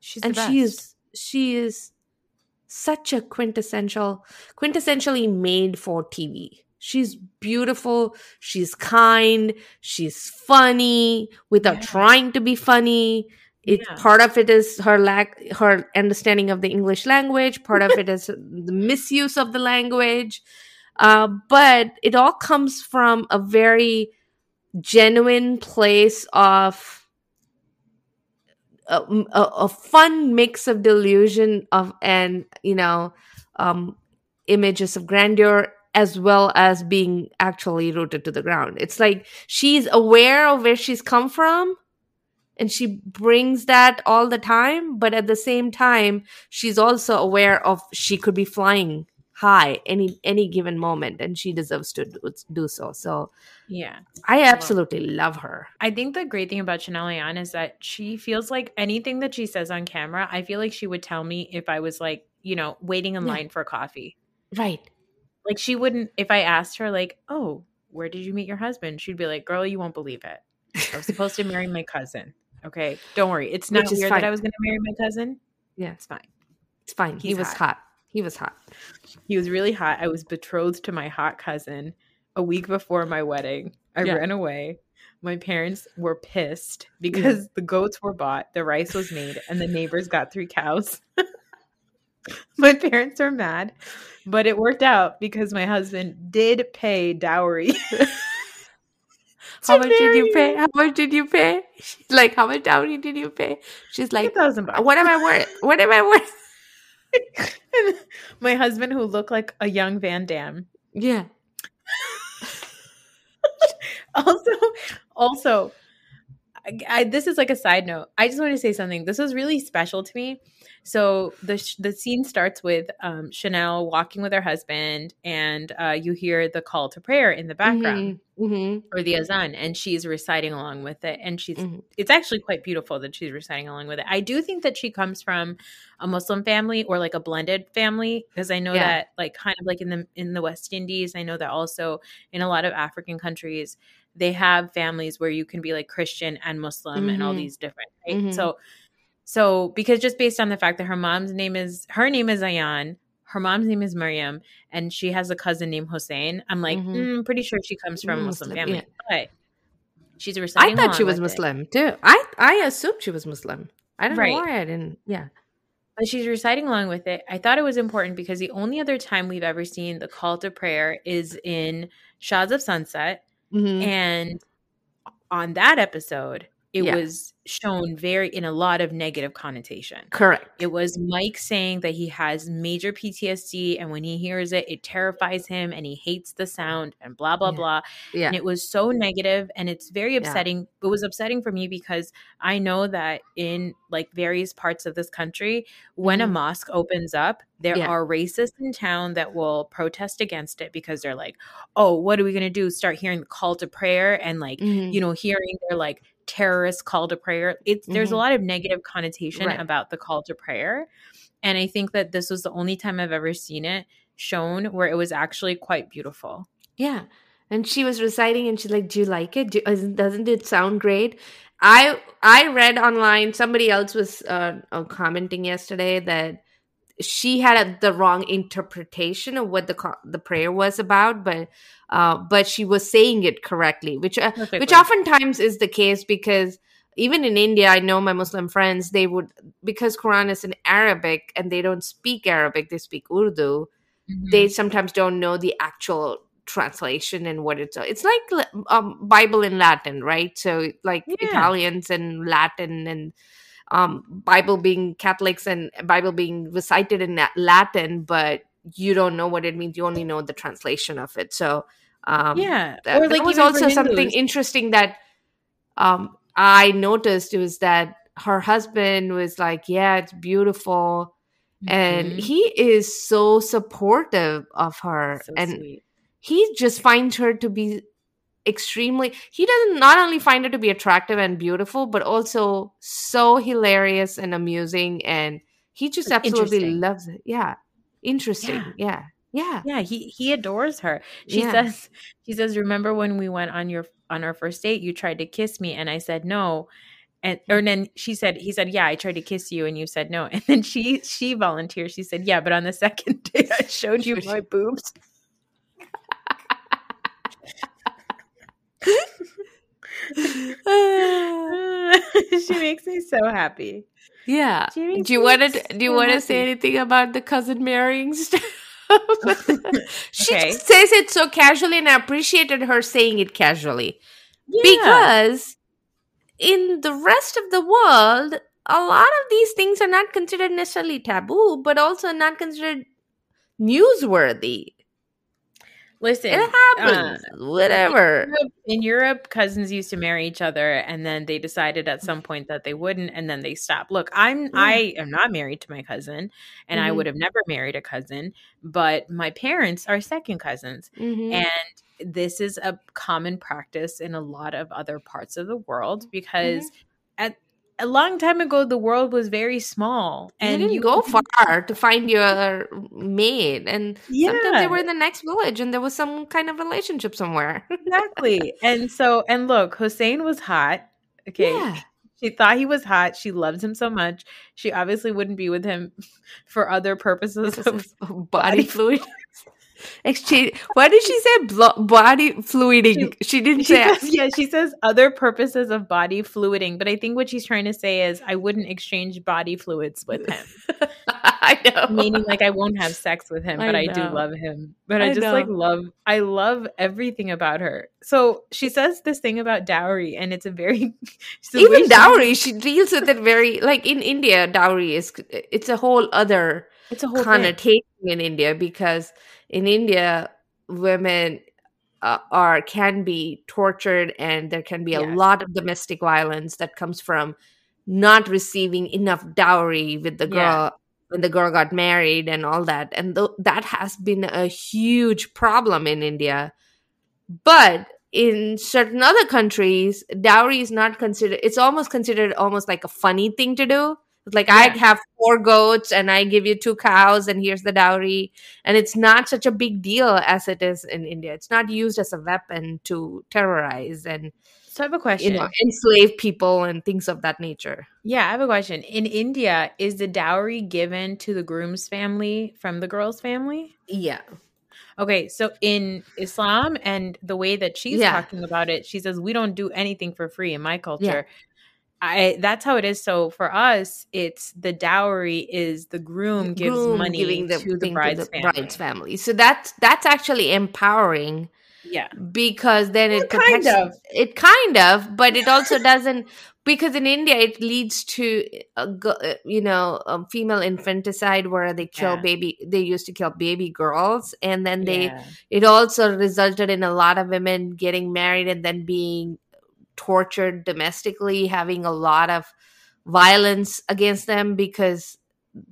[SPEAKER 3] She's
[SPEAKER 5] and she is she is such a quintessential quintessentially made for tv she's beautiful. She's kind. She's funny without
[SPEAKER 3] Yeah.
[SPEAKER 5] trying to be funny. It
[SPEAKER 3] Yeah.
[SPEAKER 5] part of it is her lack her understanding of the english language. Part of it is the misuse of the language. Uh, but it all comes from a very genuine place of a, a, a fun mix of delusion of and you know um images of grandeur as well as being actually rooted to the ground. It's like she's aware of where she's come from and she brings that all the time, but at the same time, she's also aware of she could be flying high any any given moment and she deserves to do, do so. So
[SPEAKER 3] Yeah.
[SPEAKER 5] I absolutely love her.
[SPEAKER 3] I think the great thing about Chanel Ayan is that she feels like anything that she says on camera, I feel like she would tell me if I was like, you know, waiting in
[SPEAKER 5] Yeah.
[SPEAKER 3] line for coffee.
[SPEAKER 5] Right.
[SPEAKER 3] Like she wouldn't if I asked her like, "Oh, where did you meet your husband?" She'd be like, "Girl, you won't believe it. I was supposed to marry my cousin." Okay, don't worry. It's not weird
[SPEAKER 5] fine.
[SPEAKER 3] that I was going to marry my cousin.
[SPEAKER 5] Yeah.
[SPEAKER 3] It's fine.
[SPEAKER 5] It's fine. he was
[SPEAKER 3] hot.
[SPEAKER 5] hot. He was hot.
[SPEAKER 3] He was really hot. I was betrothed to my hot cousin a week before my wedding. I
[SPEAKER 5] Yeah.
[SPEAKER 3] ran away. My parents were pissed because the goats were bought, the rice was made, and the neighbors got three cows. my parents are mad, but it worked out because my husband did pay dowry.
[SPEAKER 5] How much did you pay? How much did you pay? She's like, how much dowry did you pay? She's
[SPEAKER 3] Like thousand bucks.
[SPEAKER 5] what am I worth? What am I worth?
[SPEAKER 3] My husband, who looked like a young Van Damme,
[SPEAKER 5] Yeah.
[SPEAKER 3] also also I, this is like a side note i just want to say something this was really special to me so the sh- the scene starts with um, chanel walking with her husband and uh, you hear the call to prayer in the background
[SPEAKER 5] Mm-hmm.
[SPEAKER 3] or the azan and she's reciting along with it and she's
[SPEAKER 5] Mhm.
[SPEAKER 3] it's actually quite beautiful that she's reciting along with it i do think that she comes from a muslim family or like a blended family because i know
[SPEAKER 5] Yeah.
[SPEAKER 3] that like kind of like in the in the west indies i know that also in a lot of african countries they have families where you can be like christian and muslim and all
[SPEAKER 5] Mhm.
[SPEAKER 3] these different right
[SPEAKER 5] Mhm.
[SPEAKER 3] so so because just based on the fact that her mom's name is her name is ayan her mom's name is Maryam, and she has a cousin named Hossein. I'm like,
[SPEAKER 5] Mhm.
[SPEAKER 3] mm, pretty sure she comes from a
[SPEAKER 5] Mm,
[SPEAKER 3] Muslim,
[SPEAKER 5] Muslim,
[SPEAKER 3] family, but she's reciting.
[SPEAKER 5] I thought she was
[SPEAKER 3] with it.
[SPEAKER 5] Muslim too. I I assumed she was Muslim. I don't
[SPEAKER 3] Right.
[SPEAKER 5] know why I didn't. Yeah.
[SPEAKER 3] but she's reciting along with it. I thought it was important because the only other time we've ever seen the call to prayer is in Shahs of Sunset,
[SPEAKER 5] Mhm.
[SPEAKER 3] and on that episode, it
[SPEAKER 5] Yeah.
[SPEAKER 3] was shown very in a lot of negative connotation.
[SPEAKER 5] Correct.
[SPEAKER 3] It was Mike saying that he has major PTSD and when he hears it, it terrifies him and he hates the sound and blah, blah,
[SPEAKER 5] Yeah.
[SPEAKER 3] blah.
[SPEAKER 5] Yeah.
[SPEAKER 3] And it was so negative and it's very
[SPEAKER 5] Yeah.
[SPEAKER 3] upsetting. It was upsetting for me because I know that in like various parts of this country, when a
[SPEAKER 5] Mhm.
[SPEAKER 3] mosque opens up, there
[SPEAKER 5] Yeah.
[SPEAKER 3] are racists in town that will protest against it because they're like, oh, what are we going to do? Start hearing the call to prayer and like,
[SPEAKER 5] Mhm.
[SPEAKER 3] you know, hearing they're like terrorist call to prayer. It's there's a
[SPEAKER 5] Mhm.
[SPEAKER 3] lot of negative connotation
[SPEAKER 5] Right.
[SPEAKER 3] about the call to prayer. And I think that this was the only time I've ever seen it shown where it was actually quite beautiful.
[SPEAKER 5] Yeah. And she was reciting and she's like, Do you like it? Do, isn't- doesn't it sound great? I I read online, somebody else was uh, uh, commenting yesterday that she had a, the wrong interpretation of what the the prayer was about, but uh, but she was saying it correctly, which uh, which oftentimes is the case because even in India, I know my Muslim friends they would because Quran is in Arabic and they don't speak Arabic, they speak Urdu
[SPEAKER 3] Mhm.
[SPEAKER 5] they sometimes don't know the actual translation and what it's it's like um, bible in latin right so like
[SPEAKER 3] Yeah.
[SPEAKER 5] italians and latin and um bible being catholics and bible being recited in latin but you don't know what it means you only know the translation of it so um
[SPEAKER 3] yeah.
[SPEAKER 5] that,
[SPEAKER 3] or like
[SPEAKER 5] was also something interesting that um i noticed was that her husband was like yeah it's beautiful and
[SPEAKER 3] Mhm.
[SPEAKER 5] he is so supportive of her
[SPEAKER 3] So
[SPEAKER 5] and
[SPEAKER 3] sweet.
[SPEAKER 5] he just finds her to be extremely he doesn't not only find her to be attractive and beautiful but also so hilarious and amusing and he just absolutely loves it yeah interesting yeah yeah
[SPEAKER 3] Yeah, he he adores her. She
[SPEAKER 5] Yeah.
[SPEAKER 3] says she says, "Remember when we went on your on our first date? You tried to kiss me, and I said no." And hmm. or then she said, "He said, yeah, I tried to kiss you, and you said no." And then she she volunteered. She said, "Yeah, but on the second day, I showed you my boobs." she makes me so happy.
[SPEAKER 5] yeah do you want to do you want to say anything about the cousin marrying stuff she
[SPEAKER 3] Okay.
[SPEAKER 5] says it so casually and i appreciated her saying it casually
[SPEAKER 3] Yeah.
[SPEAKER 5] because in the rest of the world a lot of these things are not considered necessarily taboo but also not considered newsworthy
[SPEAKER 3] Listen,
[SPEAKER 5] It happens. Whatever.
[SPEAKER 3] Europe- in Europe, cousins used to marry each other, and then they decided at some point that they wouldn't, and then they stopped. Look, I'm I am not married to my cousin, and I
[SPEAKER 5] Mhm.
[SPEAKER 3] would have never married a cousin, but my parents are second cousins,
[SPEAKER 5] Mhm.
[SPEAKER 3] and this is a common practice in a lot of other parts of the world because
[SPEAKER 5] Mm-hmm.
[SPEAKER 3] at a long time ago the world was very small and you
[SPEAKER 5] didn't go far to find your mate, and sometimes they were in the next village, and there was some kind of relationship somewhere.
[SPEAKER 3] exactly. And so and look hussein was hot okay?
[SPEAKER 5] Yeah.
[SPEAKER 3] she thought he was hot. She loves him so much. She obviously wouldn't be with him for other purposes
[SPEAKER 5] This
[SPEAKER 3] of
[SPEAKER 5] body fluid exchange. Why did she say blo- body fluiding? She didn't
[SPEAKER 3] she
[SPEAKER 5] say.
[SPEAKER 3] says, yeah she says other purposes of body fluiding but i think what she's trying to say is i wouldn't exchange body fluids with him
[SPEAKER 5] I know.
[SPEAKER 3] meaning like I won't have sex with him,
[SPEAKER 5] I
[SPEAKER 3] but I, do love him. But I,
[SPEAKER 5] I
[SPEAKER 3] just like love I love everything about her. So she says this thing about dowry, and it's a very it's the way
[SPEAKER 5] Even dowry, she deals with it very like in India. Dowry is it's a whole other
[SPEAKER 3] It's a whole thing.
[SPEAKER 5] connotation in India because in India, women uh, are can be tortured, and there can be a lot of domestic violence that comes from not receiving enough dowry with the girl
[SPEAKER 3] Yeah.
[SPEAKER 5] when the girl got married and all that, and th- that has been a huge problem in India. But in certain other countries, dowry is not considered. It's almost considered almost like a funny thing to do. Like I have four goats and I give you two cows, and here's the dowry. And it's not such a big deal as it is in India. It's not used as a weapon to terrorize and
[SPEAKER 3] So I have a
[SPEAKER 5] you
[SPEAKER 3] question.
[SPEAKER 5] know enslave people and things of that nature.
[SPEAKER 3] yeah, I have a question. In India, is the dowry given to the groom's family from the girl's family?
[SPEAKER 5] Yeah,
[SPEAKER 3] Okay, so in Islam and the way that she's
[SPEAKER 5] Yeah.
[SPEAKER 3] talking about it, she says we don't do anything for free in my culture. I that's how it is. So for us, it's the dowry is the groom gives
[SPEAKER 5] Groom
[SPEAKER 3] money
[SPEAKER 5] giving the
[SPEAKER 3] to the bride's family.
[SPEAKER 5] bride's family. So that's that's actually empowering
[SPEAKER 3] Yeah,
[SPEAKER 5] because then it
[SPEAKER 3] Well, kind of.
[SPEAKER 5] it kind of but it also doesn't because in india it leads to a, uh, you know female infanticide where they kill
[SPEAKER 3] Yeah.
[SPEAKER 5] baby they used to kill baby girls and then they
[SPEAKER 3] yeah.
[SPEAKER 5] it also resulted in a lot of women getting married and then being tortured domestically having a lot of violence against them because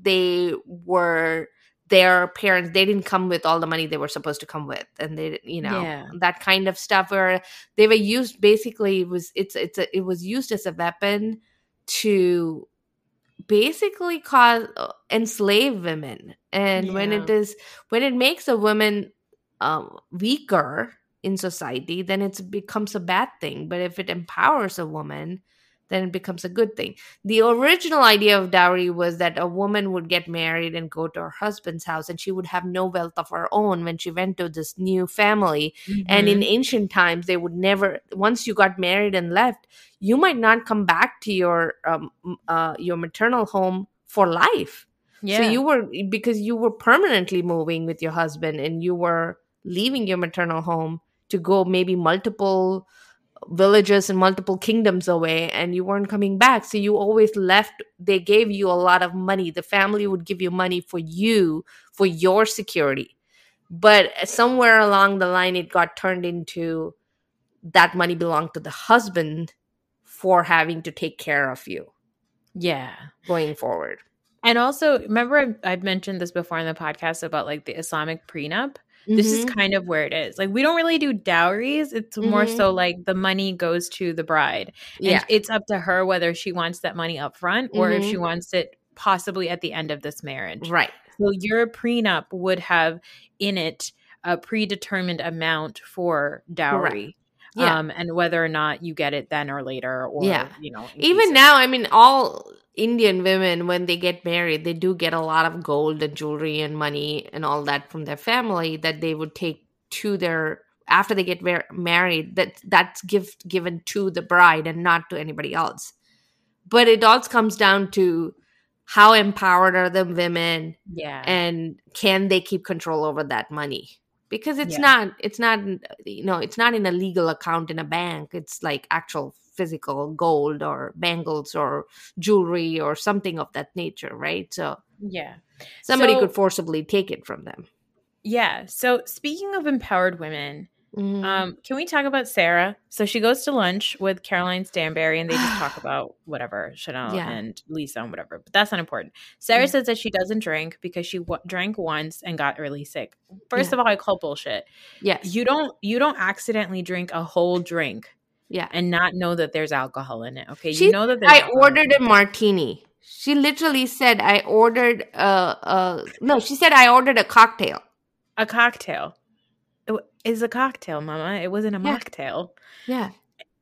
[SPEAKER 5] they were their parents they didn't come with all the money they were supposed to come with. And they you know
[SPEAKER 3] Yeah.
[SPEAKER 5] that kind of stuff where they were used basically it was it's it's a, it was used as a weapon to basically cause uh, enslave women. And when it is when it makes a woman um, weaker in society then it becomes a bad thing. But if it empowers a woman then it becomes a good thing. The original idea of dowry was that a woman would get married and go to her husband's house and she would have no wealth of her own when she went to this new family. And in
[SPEAKER 3] Mhm.
[SPEAKER 5] ancient times they would never once you got married and left you might not come back to your um, uh, your maternal home for life.
[SPEAKER 3] Yeah,
[SPEAKER 5] so you were because you were permanently moving with your husband and you were leaving your maternal home to go maybe multiple villages and multiple kingdoms away and you weren't coming back. So you always left they gave you a lot of money. The family would give you money for you for your security. But somewhere along the line it got turned into that money belonged to the husband for having to take care of you.
[SPEAKER 3] Yeah.
[SPEAKER 5] going forward.
[SPEAKER 3] And also, remember I've, I've mentioned this before in the podcast about like the Islamic prenup. This is
[SPEAKER 5] Mhm.
[SPEAKER 3] kind of where it is. Like we don't really do dowries. It's more
[SPEAKER 5] Mhm.
[SPEAKER 3] so like the money goes to the bride. And
[SPEAKER 5] yeah
[SPEAKER 3] it's up to her whether she wants that money up front or if
[SPEAKER 5] Mhm.
[SPEAKER 3] she wants it possibly at the end of this marriage.
[SPEAKER 5] right
[SPEAKER 3] So your prenup would have in it a predetermined amount for dowry.
[SPEAKER 5] Yeah.
[SPEAKER 3] Um, and whether or not you get it then or later or
[SPEAKER 5] Yeah.
[SPEAKER 3] you know
[SPEAKER 5] even
[SPEAKER 3] pieces.
[SPEAKER 5] now i mean all indian women when they get married they do get a lot of gold and jewelry and money and all that from their family that they would take to their after they get mar- married that that's gift given to the bride and not to anybody else but it all comes down to how empowered are the women
[SPEAKER 3] yeah.
[SPEAKER 5] and can they keep control over that money because it's
[SPEAKER 3] Yeah.
[SPEAKER 5] not it's not you know it's not in a legal account in a bank it's like actual physical gold or bangles or jewelry or something of that nature right so
[SPEAKER 3] yeah.
[SPEAKER 5] somebody
[SPEAKER 3] So-
[SPEAKER 5] could forcibly take it from them
[SPEAKER 3] Yeah. So speaking of empowered women,
[SPEAKER 5] Mhm.
[SPEAKER 3] um, can we talk about Sarah? So she goes to lunch with Caroline Stanbury and they just talk about whatever, Chanel
[SPEAKER 5] Yeah.
[SPEAKER 3] and Lisa and whatever. But that's not important. Sarah
[SPEAKER 5] Yeah.
[SPEAKER 3] says that she doesn't drink because she w- drank once and got really sick. First
[SPEAKER 5] Yeah.
[SPEAKER 3] of all, I call bullshit.
[SPEAKER 5] yes.
[SPEAKER 3] You don't you don't accidentally drink a whole drink
[SPEAKER 5] yeah.
[SPEAKER 3] and not know that there's alcohol in it. Okay,
[SPEAKER 5] She
[SPEAKER 3] you know that
[SPEAKER 5] I ordered a martini. She literally said I ordered a, a no. She said I ordered a cocktail.
[SPEAKER 3] a cocktail. It is a cocktail, Mama. It wasn't a
[SPEAKER 5] Yeah.
[SPEAKER 3] mocktail.
[SPEAKER 5] Yeah.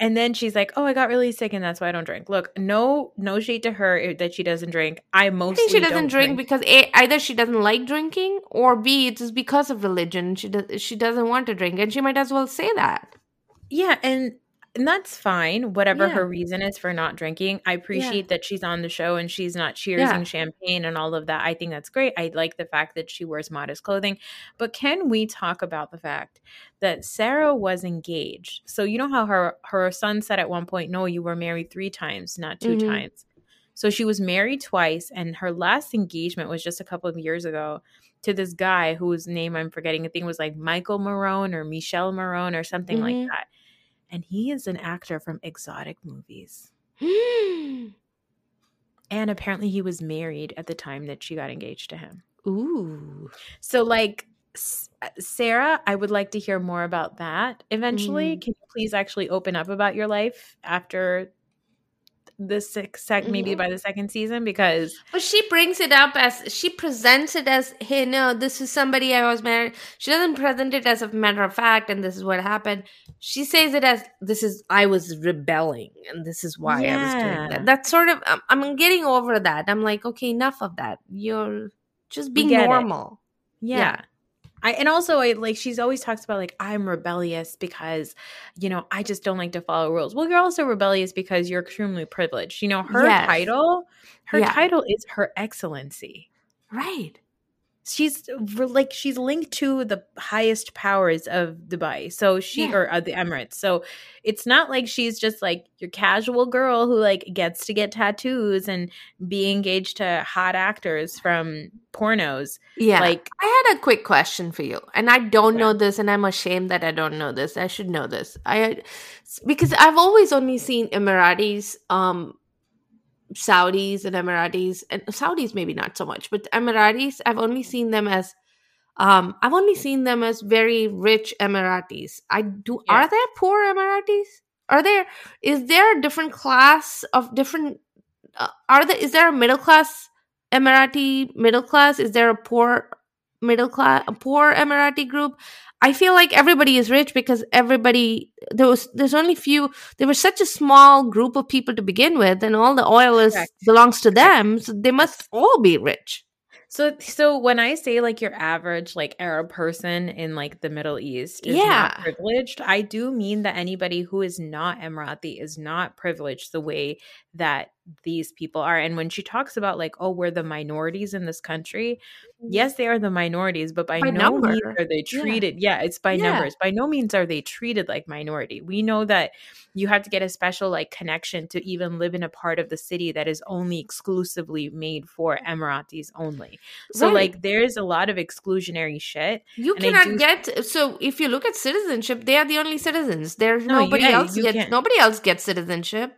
[SPEAKER 3] And then she's like, "Oh, I got really sick, and that's why I don't drink." Look, no, no shade to her eh, that she doesn't drink. I
[SPEAKER 5] I
[SPEAKER 3] mostly
[SPEAKER 5] think she doesn't
[SPEAKER 3] don't
[SPEAKER 5] drink, because a, either she doesn't like drinking or b it's because of religion. She does she doesn't want to drink, and she might as well say that.
[SPEAKER 3] Yeah, and and that's fine. Whatever
[SPEAKER 5] Yeah.
[SPEAKER 3] her reason is for not drinking, I appreciate that she's on the show and she's not cheersing
[SPEAKER 5] Yeah.
[SPEAKER 3] champagne and all of that. I think that's great. I like the fact that she wears modest clothing. But can we talk about the fact that Sarah was engaged? So you know how her her son said at one point, "No, you were married three times, not 2
[SPEAKER 5] Mhm.
[SPEAKER 3] times." So she was married twice, and her last engagement was just a couple of years ago to this guy whose name I'm forgetting. I think it was like Michael Marone or Michelle Marone or something
[SPEAKER 5] Mhm.
[SPEAKER 3] like that. And he is an actor from exotic movies. And apparently he was married at the time that she got engaged to him.
[SPEAKER 5] Ooh.
[SPEAKER 3] So, like, uh, Sarah, I would like to hear more about that eventually.
[SPEAKER 5] Mhm.
[SPEAKER 3] Can you please actually open up about your life after the sixth sec maybe
[SPEAKER 5] Mhm.
[SPEAKER 3] by the second season because
[SPEAKER 5] But she brings it up as she presents it as, hey, no, this is somebody I was married. She doesn't present it as a matter of fact, and this is what happened. She says it as, this is, I was rebelling, and this is why I was doing
[SPEAKER 3] Yeah.
[SPEAKER 5] that. That's sort of, I'm, I'm getting over that. I'm like, okay, enough of that. You're just being
[SPEAKER 3] get it.
[SPEAKER 5] normal.
[SPEAKER 3] yeah.
[SPEAKER 5] Yeah.
[SPEAKER 3] I, and also I like she's always talks about like I'm rebellious because you know I just don't like to follow rules. Well, you're also rebellious because you're extremely privileged. You know, her
[SPEAKER 5] Yes.
[SPEAKER 3] title, her
[SPEAKER 5] Yeah.
[SPEAKER 3] title is her excellency.
[SPEAKER 5] Right.
[SPEAKER 3] She's like she's linked to the highest powers of Dubai. So she
[SPEAKER 5] Yeah.
[SPEAKER 3] or uh, the Emirates. So it's not like she's just like your casual girl who like gets to get tattoos and be engaged to hot actors from pornos.
[SPEAKER 5] Yeah.
[SPEAKER 3] Like
[SPEAKER 5] I had a quick question for you, and I don't
[SPEAKER 3] Yeah.
[SPEAKER 5] know this, and I'm ashamed that I don't know this. I should know this. I because I've always only seen Emiratis, um, Saudis, and Emiratis, and Saudis maybe not so much, but Emiratis, I've only seen them as, um, I've only seen them as very rich Emiratis. I do.
[SPEAKER 3] Yeah.
[SPEAKER 5] Are there poor Emiratis? Are there? Is there a different class of different? Uh, are there? Is there a middle class Emirati middle class? Is there a poor middle class, a poor Emirati group? I feel like everybody is rich because everybody there was there's only few there was such a small group of people to begin with, and all the oil is
[SPEAKER 3] Correct.
[SPEAKER 5] belongs to them, so they must all be rich.
[SPEAKER 3] so so when I say like your average like Arab person in like the Middle East is
[SPEAKER 5] Yeah.
[SPEAKER 3] not privileged, I do mean that anybody who is not Emirati is not privileged the way that these people are. And when she talks about like, oh, we're the minorities in this country, mm-hmm. yes, they are the minorities, but by,
[SPEAKER 5] By
[SPEAKER 3] no means are they treated. Yeah, it's by
[SPEAKER 5] Yeah.
[SPEAKER 3] numbers. By no means are they treated like minority. We know that you have to get a special like connection to even live in a part of the city that is only exclusively made for Emiratis only. So
[SPEAKER 5] Right.
[SPEAKER 3] like there's a lot of exclusionary shit.
[SPEAKER 5] You cannot
[SPEAKER 3] do-
[SPEAKER 5] get so if you look at citizenship, they are the only citizens. There's
[SPEAKER 3] No,
[SPEAKER 5] nobody
[SPEAKER 3] yeah,
[SPEAKER 5] else gets
[SPEAKER 3] can't-
[SPEAKER 5] nobody else gets citizenship.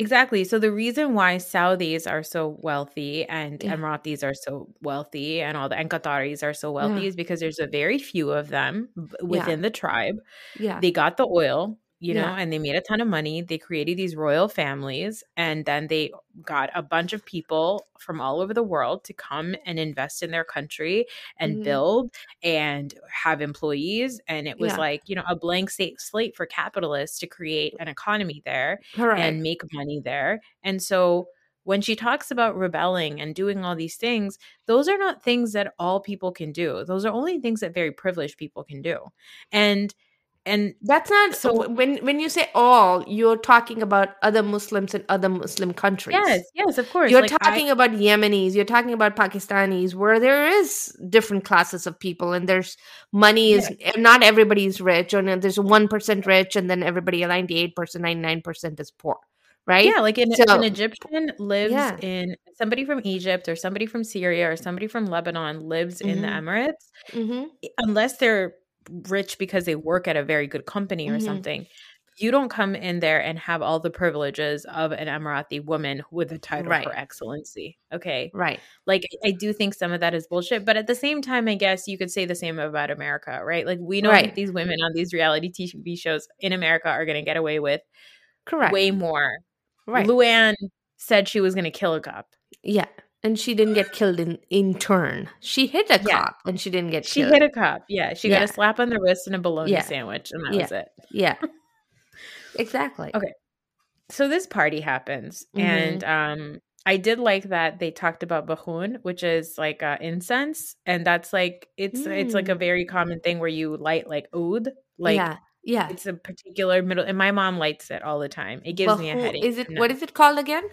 [SPEAKER 3] Exactly. So the reason why Saudis are so wealthy and
[SPEAKER 5] Yeah.
[SPEAKER 3] Emiratis are so wealthy and all the and Qataris are so wealthy
[SPEAKER 5] Yeah.
[SPEAKER 3] is because there's a very few of them within the tribe.
[SPEAKER 5] Yeah.
[SPEAKER 3] They got the oil, you know,
[SPEAKER 5] Yeah.
[SPEAKER 3] and they made a ton of money. They created these royal families and then they got a bunch of people from all over the world to come and invest in their country and
[SPEAKER 5] Mhm.
[SPEAKER 3] build and have employees and it was
[SPEAKER 5] Yeah.
[SPEAKER 3] like, you know, a blank slate slate for capitalists to create an economy there
[SPEAKER 5] Correct.
[SPEAKER 3] and make money there. And so when she talks about rebelling and doing all these things, those are not things that all people can do. Those are only things that very privileged people can do. And and
[SPEAKER 5] That's not
[SPEAKER 3] So-.
[SPEAKER 5] When when you say all, you're talking about other Muslims in other Muslim countries.
[SPEAKER 3] yes, yes, of course.
[SPEAKER 5] You're
[SPEAKER 3] like, I-
[SPEAKER 5] talking about Yemenis. You're talking about Pakistanis, where there is different classes of people, and there's money is not everybody's rich, or there's one percent rich, and then everybody ninety eight percent, ninety nine percent is poor, right?
[SPEAKER 3] Yeah, like an,
[SPEAKER 5] So-
[SPEAKER 3] an Egyptian lives
[SPEAKER 5] Yeah.
[SPEAKER 3] in somebody from Egypt or somebody from Syria or somebody from Lebanon lives in the
[SPEAKER 5] Mhm.
[SPEAKER 3] Emirates,
[SPEAKER 5] hmm
[SPEAKER 3] unless they're rich because they work at a very good company or
[SPEAKER 5] Mhm.
[SPEAKER 3] something, you don't come in there and have all the privileges of an Emirati woman with a title
[SPEAKER 5] Right.
[SPEAKER 3] for excellency. Okay.
[SPEAKER 5] Right.
[SPEAKER 3] Like I do think some of that is bullshit, but at the same time, I guess you could say the same about America, right? Like we know
[SPEAKER 5] Right.
[SPEAKER 3] that these women on these reality TV shows in America are going to get away with
[SPEAKER 5] Correct.
[SPEAKER 3] way more.
[SPEAKER 5] right.
[SPEAKER 3] Luann said she was going to kill a cop.
[SPEAKER 5] Yeah. And she didn't get killed in, in turn. She hit a
[SPEAKER 3] Yeah.
[SPEAKER 5] cop and she didn't get
[SPEAKER 3] She
[SPEAKER 5] killed.
[SPEAKER 3] hit a cop. Yeah, she got a slap on the wrist and a bologna
[SPEAKER 5] Yeah.
[SPEAKER 3] sandwich, and that
[SPEAKER 5] Yeah.
[SPEAKER 3] was it.
[SPEAKER 5] yeah. Exactly.
[SPEAKER 3] Okay. So this party happens,
[SPEAKER 5] Mhm.
[SPEAKER 3] and um, I did like that they talked about bahun, which is like uh, incense, and that's like it's it's like a
[SPEAKER 5] Mm.
[SPEAKER 3] very common thing where you light like oud, like
[SPEAKER 5] yeah. Yeah.
[SPEAKER 3] it's a particular middle, and my mom lights it all the time. It gives me a headache.
[SPEAKER 5] Is it
[SPEAKER 3] No.
[SPEAKER 5] what is it called again?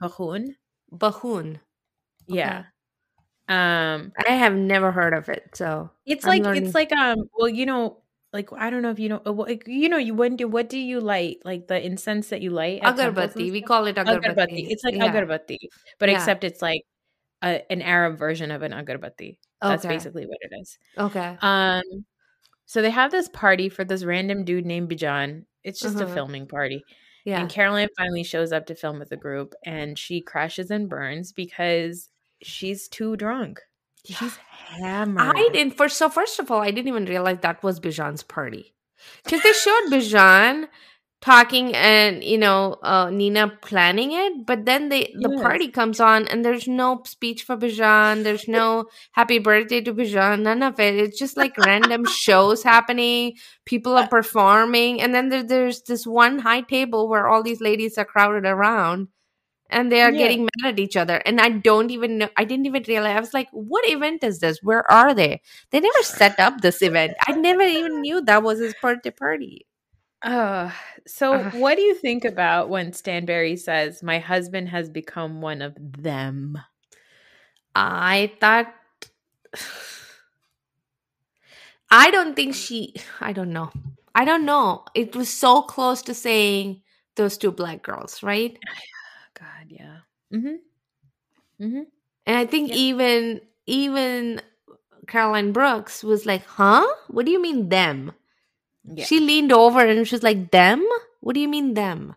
[SPEAKER 3] bahun?
[SPEAKER 5] Bahun.
[SPEAKER 3] Yeah. Um,
[SPEAKER 5] I have never heard of it. So
[SPEAKER 3] It's
[SPEAKER 5] I'm
[SPEAKER 3] like
[SPEAKER 5] learning.
[SPEAKER 3] it's like um well you know like I don't know if you know uh, like, you know you when do what do you light like the incense that you light at temples and
[SPEAKER 5] agarbatti. We call it agarbatti.
[SPEAKER 3] agarbatti it's like
[SPEAKER 5] yeah.
[SPEAKER 3] agarbatti but
[SPEAKER 5] Yeah.
[SPEAKER 3] except it's like a, an Arab version of an agarbatti that's
[SPEAKER 5] Okay.
[SPEAKER 3] basically what it is
[SPEAKER 5] Okay.
[SPEAKER 3] um so they have this party for this random dude named Bijan it's just a
[SPEAKER 5] Uh-huh.
[SPEAKER 3] filming party
[SPEAKER 5] Yeah.
[SPEAKER 3] and Caroline finally shows up to film with the group and she crashes and burns because she's too drunk she's hammered
[SPEAKER 5] I didn't first. So first of all, I didn't even realize that was Bijan's party because they showed Bijan talking and you know uh, Nina planning it, but then they the
[SPEAKER 3] Yes.
[SPEAKER 5] party comes on and there's no speech for Bijan. There's no happy birthday to Bijan. None of it. It's just like random shows happening. People are performing, and then there, there's this one high table where all these ladies are crowded around. And they are
[SPEAKER 3] Yeah.
[SPEAKER 5] getting mad at each other. And I don't even know, I didn't even realize. I was like, what event is this? Where are they? They never set up this event. I never even knew that was his birthday party.
[SPEAKER 3] Uh, so
[SPEAKER 5] Ugh.
[SPEAKER 3] what do you think about when Stanbury says, My husband has become one of them?
[SPEAKER 5] I thought. I don't think she. I don't know. I don't know. It was so close to saying those two black girls, right?
[SPEAKER 3] God, yeah. Mm-hmm. Mm-hmm.
[SPEAKER 5] And I think
[SPEAKER 3] Yeah.
[SPEAKER 5] even even Caroline Brooks was like, "Huh? What do you mean them?"
[SPEAKER 3] Yeah.
[SPEAKER 5] She leaned over and she was like, "Them? What do you mean them?"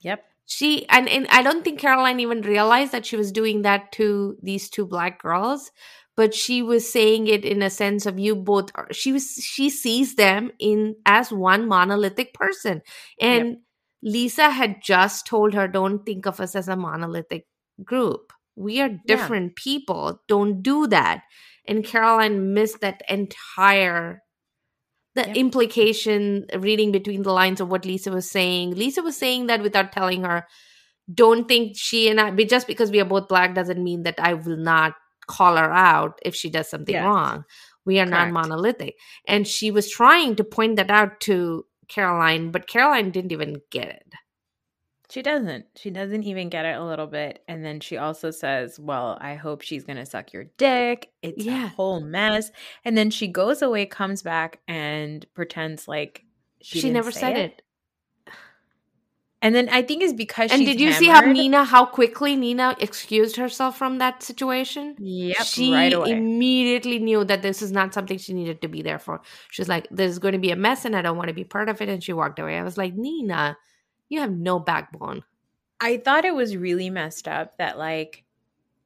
[SPEAKER 3] yep.
[SPEAKER 5] She and, and I don't think Caroline even realized that she was doing that to these two black girls, but she was saying it in a sense of you both are she was she sees them in as one monolithic person. And Lisa had just told her, Don't think of us as a monolithic group. We are different people. Don't do that. And Caroline missed that entire the
[SPEAKER 3] Yep.
[SPEAKER 5] implication reading between the lines of what Lisa was saying. Lisa was saying that without telling her, don't think she and I but just because we are both black doesn't mean that I will not call her out if she does something
[SPEAKER 3] Yes.
[SPEAKER 5] wrong. We are not monolithic. And she was trying to point that out to Caroline, but Caroline didn't even get it.
[SPEAKER 3] She doesn't. She doesn't even get it a little bit. And then she also says, Well, I hope she's going to suck your dick. It's
[SPEAKER 5] Yeah.
[SPEAKER 3] a whole mess. And then she goes away, comes back, and pretends like she,
[SPEAKER 5] She, never said it.
[SPEAKER 3] And then I think it's because
[SPEAKER 5] And did you see how. Nina, how quickly Nina excused herself from that situation?
[SPEAKER 3] Yep,
[SPEAKER 5] she
[SPEAKER 3] right away.
[SPEAKER 5] immediately knew that this is not something she needed to be there for. She's like, "There's going to be a mess, and I don't want to be part of it." And she walked away. I was like, "Nina, you have no backbone."
[SPEAKER 3] I thought it was really messed up that like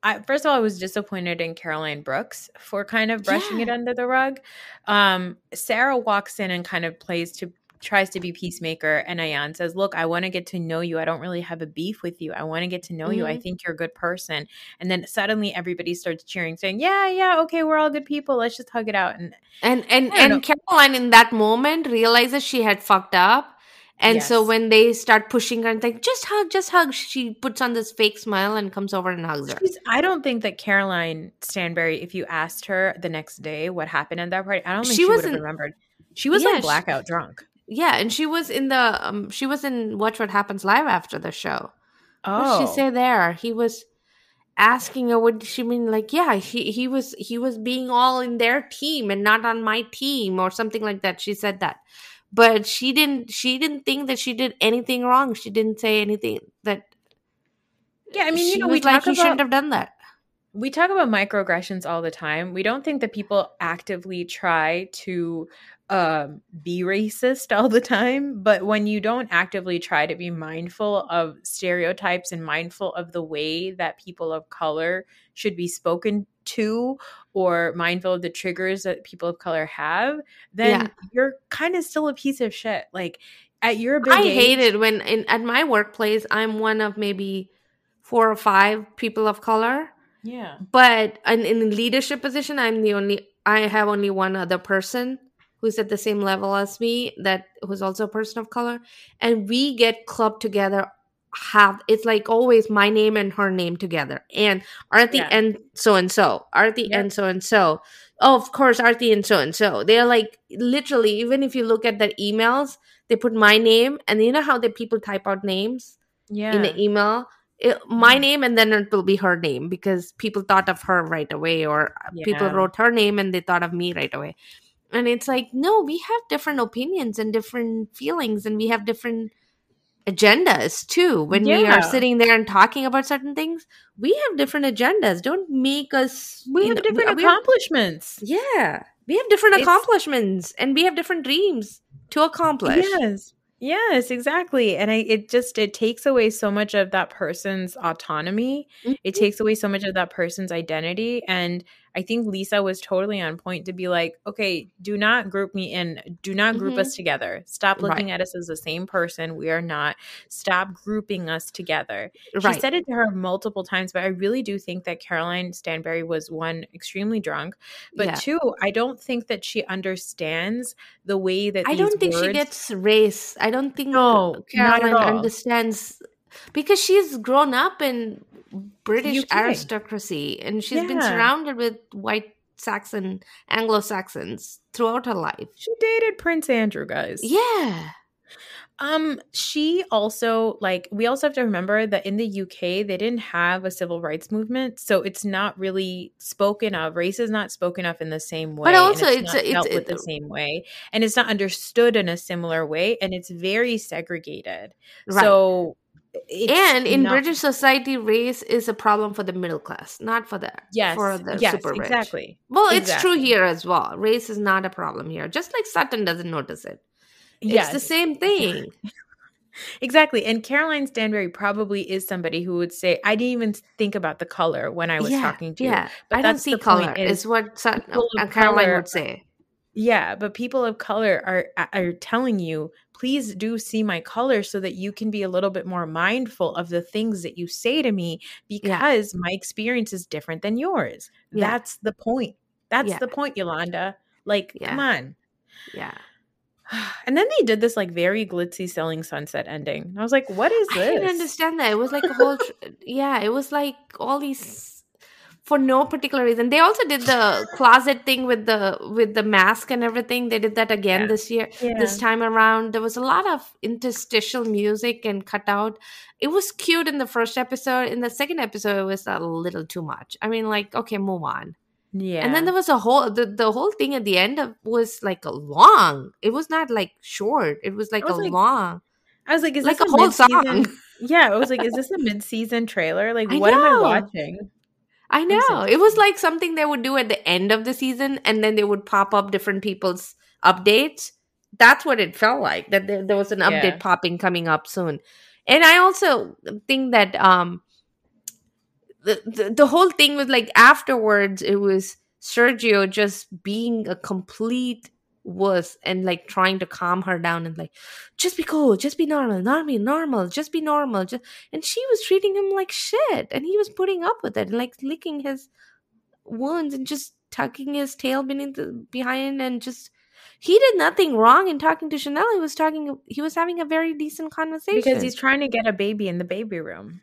[SPEAKER 3] I first of all I was disappointed in Caroline Brooks for kind of brushing it under the rug. Um Sarah walks in and kind of plays to tries to be peacemaker and Ayan says, "Look, I want to get to know you. I don't really have a beef with you. I want to get to know you. I
[SPEAKER 5] Mhm.
[SPEAKER 3] think you're a good person." And then suddenly everybody starts cheering saying, "Yeah, yeah, okay, we're all good people. Let's just hug it out." And
[SPEAKER 5] And and and Caroline in that moment realizes she had fucked up. And so when they start pushing her and like, just hug, just hug, she puts on this fake smile and comes over and hugs her.
[SPEAKER 3] She's, I don't think that Caroline Stanbury, if you asked her the next day what happened at that party, I don't think
[SPEAKER 5] She
[SPEAKER 3] she, would have remembered. She was
[SPEAKER 5] Yeah,
[SPEAKER 3] like
[SPEAKER 5] she-
[SPEAKER 3] blackout drunk.
[SPEAKER 5] Yeah, and she was in the um she was in Watch What Happens Live after the show. What
[SPEAKER 3] Oh,
[SPEAKER 5] did she say there? He was asking her what she mean like yeah he he was he was being all in their team and not on my team or something like that she said that but she didn't she didn't think that she did anything wrong she didn't say anything that
[SPEAKER 3] Yeah, I mean, you know, we
[SPEAKER 5] like he shouldn't have done that
[SPEAKER 3] we talk about microaggressions all the time. We don't think that people actively try to um, be racist all the time, but when you don't actively try to be mindful of stereotypes and mindful of the way that people of color should be spoken to or mindful of the triggers that people of color have, then
[SPEAKER 5] Yeah.
[SPEAKER 3] you're kind of still a piece of shit. Like at your big
[SPEAKER 5] i
[SPEAKER 3] age,
[SPEAKER 5] hate it when in at my workplace i'm one of maybe four or five people of color
[SPEAKER 3] Yeah.
[SPEAKER 5] but in, in leadership position i'm the only i have only one other person who's at the same level as me that who's also a person of color and we get clubbed together have it's like always my name and her name together and Aarti
[SPEAKER 3] Yeah.
[SPEAKER 5] and so and so Aarti
[SPEAKER 3] Yep.
[SPEAKER 5] and so and so oh of course Aarti and so and so they're like literally even if you look at their emails they put my name and you know how the people type out names
[SPEAKER 3] Yeah.
[SPEAKER 5] in the email it, my
[SPEAKER 3] Mhm.
[SPEAKER 5] name and then it will be her name because people thought of her right away or uh, people wrote her name and they thought of me right away and it's like no we have different opinions and different feelings and we have different agendas too when we are sitting there and talking about certain things we have different agendas don't make us
[SPEAKER 3] we have
[SPEAKER 5] know,
[SPEAKER 3] different
[SPEAKER 5] we have-
[SPEAKER 3] accomplishments.
[SPEAKER 5] yeah we have different
[SPEAKER 3] It's-
[SPEAKER 5] accomplishments and we have different dreams to accomplish
[SPEAKER 3] Yes. Yes, exactly. And I it just it takes away so much of that person's autonomy. It
[SPEAKER 5] Mhm.
[SPEAKER 3] takes away so much of that person's identity and I think Lisa was totally on point to be like, okay, do not group me in. Do not group
[SPEAKER 5] Mhm.
[SPEAKER 3] us together. Stop looking
[SPEAKER 5] Right.
[SPEAKER 3] at us as the same person. We are not. Stop grouping us together.
[SPEAKER 5] right
[SPEAKER 3] She said it to her multiple times, but I really do think that Caroline Stanbury was one extremely drunk, but
[SPEAKER 5] Yeah.
[SPEAKER 3] two, I don't think that she understands the way that
[SPEAKER 5] I don't think she gets race. I don't think
[SPEAKER 3] No,
[SPEAKER 5] Caroline understands because she's grown up in British aristocracy and she's been surrounded with white Saxon Anglo Saxons throughout her life.
[SPEAKER 3] She dated Prince Andrew, guys.
[SPEAKER 5] Yeah.
[SPEAKER 3] Um, she also like we also have to remember that in the UK they didn't have a civil rights movement, so it's not really spoken of. Race is not spoken of in the same way.
[SPEAKER 5] But
[SPEAKER 3] and
[SPEAKER 5] also it's-
[SPEAKER 3] not
[SPEAKER 5] it's-
[SPEAKER 3] dealt with the same way, and it's not understood in a similar way, and it's very segregated.
[SPEAKER 5] Right.
[SPEAKER 3] So, it's
[SPEAKER 5] and in
[SPEAKER 3] not-
[SPEAKER 5] British society, race is a problem for the middle class, not for the
[SPEAKER 3] yes,
[SPEAKER 5] for the
[SPEAKER 3] yes,
[SPEAKER 5] super rich.
[SPEAKER 3] exactly.
[SPEAKER 5] Well, it's true here as well. Race is not a problem here. Just like Sutton doesn't notice it. It's
[SPEAKER 3] Yes.
[SPEAKER 5] the same thing.
[SPEAKER 3] Exactly. And Caroline Stanbury probably is somebody who would say, I didn't even think about the color when I was
[SPEAKER 5] yeah,
[SPEAKER 3] talking to you.
[SPEAKER 5] yeah.
[SPEAKER 3] But
[SPEAKER 5] I don't see
[SPEAKER 3] the
[SPEAKER 5] color.
[SPEAKER 3] is
[SPEAKER 5] Is what Sutton, uh, Caroline
[SPEAKER 3] color
[SPEAKER 5] would say.
[SPEAKER 3] Yeah, but people of color are are telling you, please do see my color so that you can be a little bit more mindful of the things that you say to me because my experience is different than yours.
[SPEAKER 5] Yeah.
[SPEAKER 3] That's the point. That's
[SPEAKER 5] Yeah.
[SPEAKER 3] the point, Yolanda. Like,
[SPEAKER 5] Yeah.
[SPEAKER 3] come on.
[SPEAKER 5] Yeah.
[SPEAKER 3] And then they did this like very glitzy selling sunset ending. I was like, what is this?
[SPEAKER 5] I didn't understand that. It was like a whole, tr- yeah, it was like all these for no particular reason. They also did the closet thing with the with the mask and everything. They did that again
[SPEAKER 3] Yeah.
[SPEAKER 5] this year.
[SPEAKER 3] Yeah.
[SPEAKER 5] This time around, there was a lot of interstitial music and cutout. It was cute in the first episode. In the second episode, it was a little too much. I mean, like, okay, move on.
[SPEAKER 3] Yeah.
[SPEAKER 5] And then there was a whole the, the whole thing at the end of was like a long. It was not like short. It was like
[SPEAKER 3] was
[SPEAKER 5] a
[SPEAKER 3] like,
[SPEAKER 5] long,
[SPEAKER 3] I was like, is
[SPEAKER 5] like
[SPEAKER 3] this
[SPEAKER 5] a whole
[SPEAKER 3] mid-season-
[SPEAKER 5] song.
[SPEAKER 3] Yeah, I was like, is this a mid-season trailer? Like,
[SPEAKER 5] I
[SPEAKER 3] what am I watching?
[SPEAKER 5] I know. It was like something they would do at the end of the season and then they would pop up different people's updates. That's what it felt like. That there, there was an update
[SPEAKER 3] Yeah.
[SPEAKER 5] popping coming up soon. And I also think that um the, the the whole thing was like afterwards it was Sergio just being a complete wuss and like trying to calm her down and like just be cool, just be normal, not be normal, just be normal. Just and she was treating him like shit and he was putting up with it and like licking his wounds and just tucking his tail beneath the, behind and just he did nothing wrong in talking to Chanel. He was talking he was having a very decent conversation.
[SPEAKER 3] Because he's trying to get a baby in the baby room.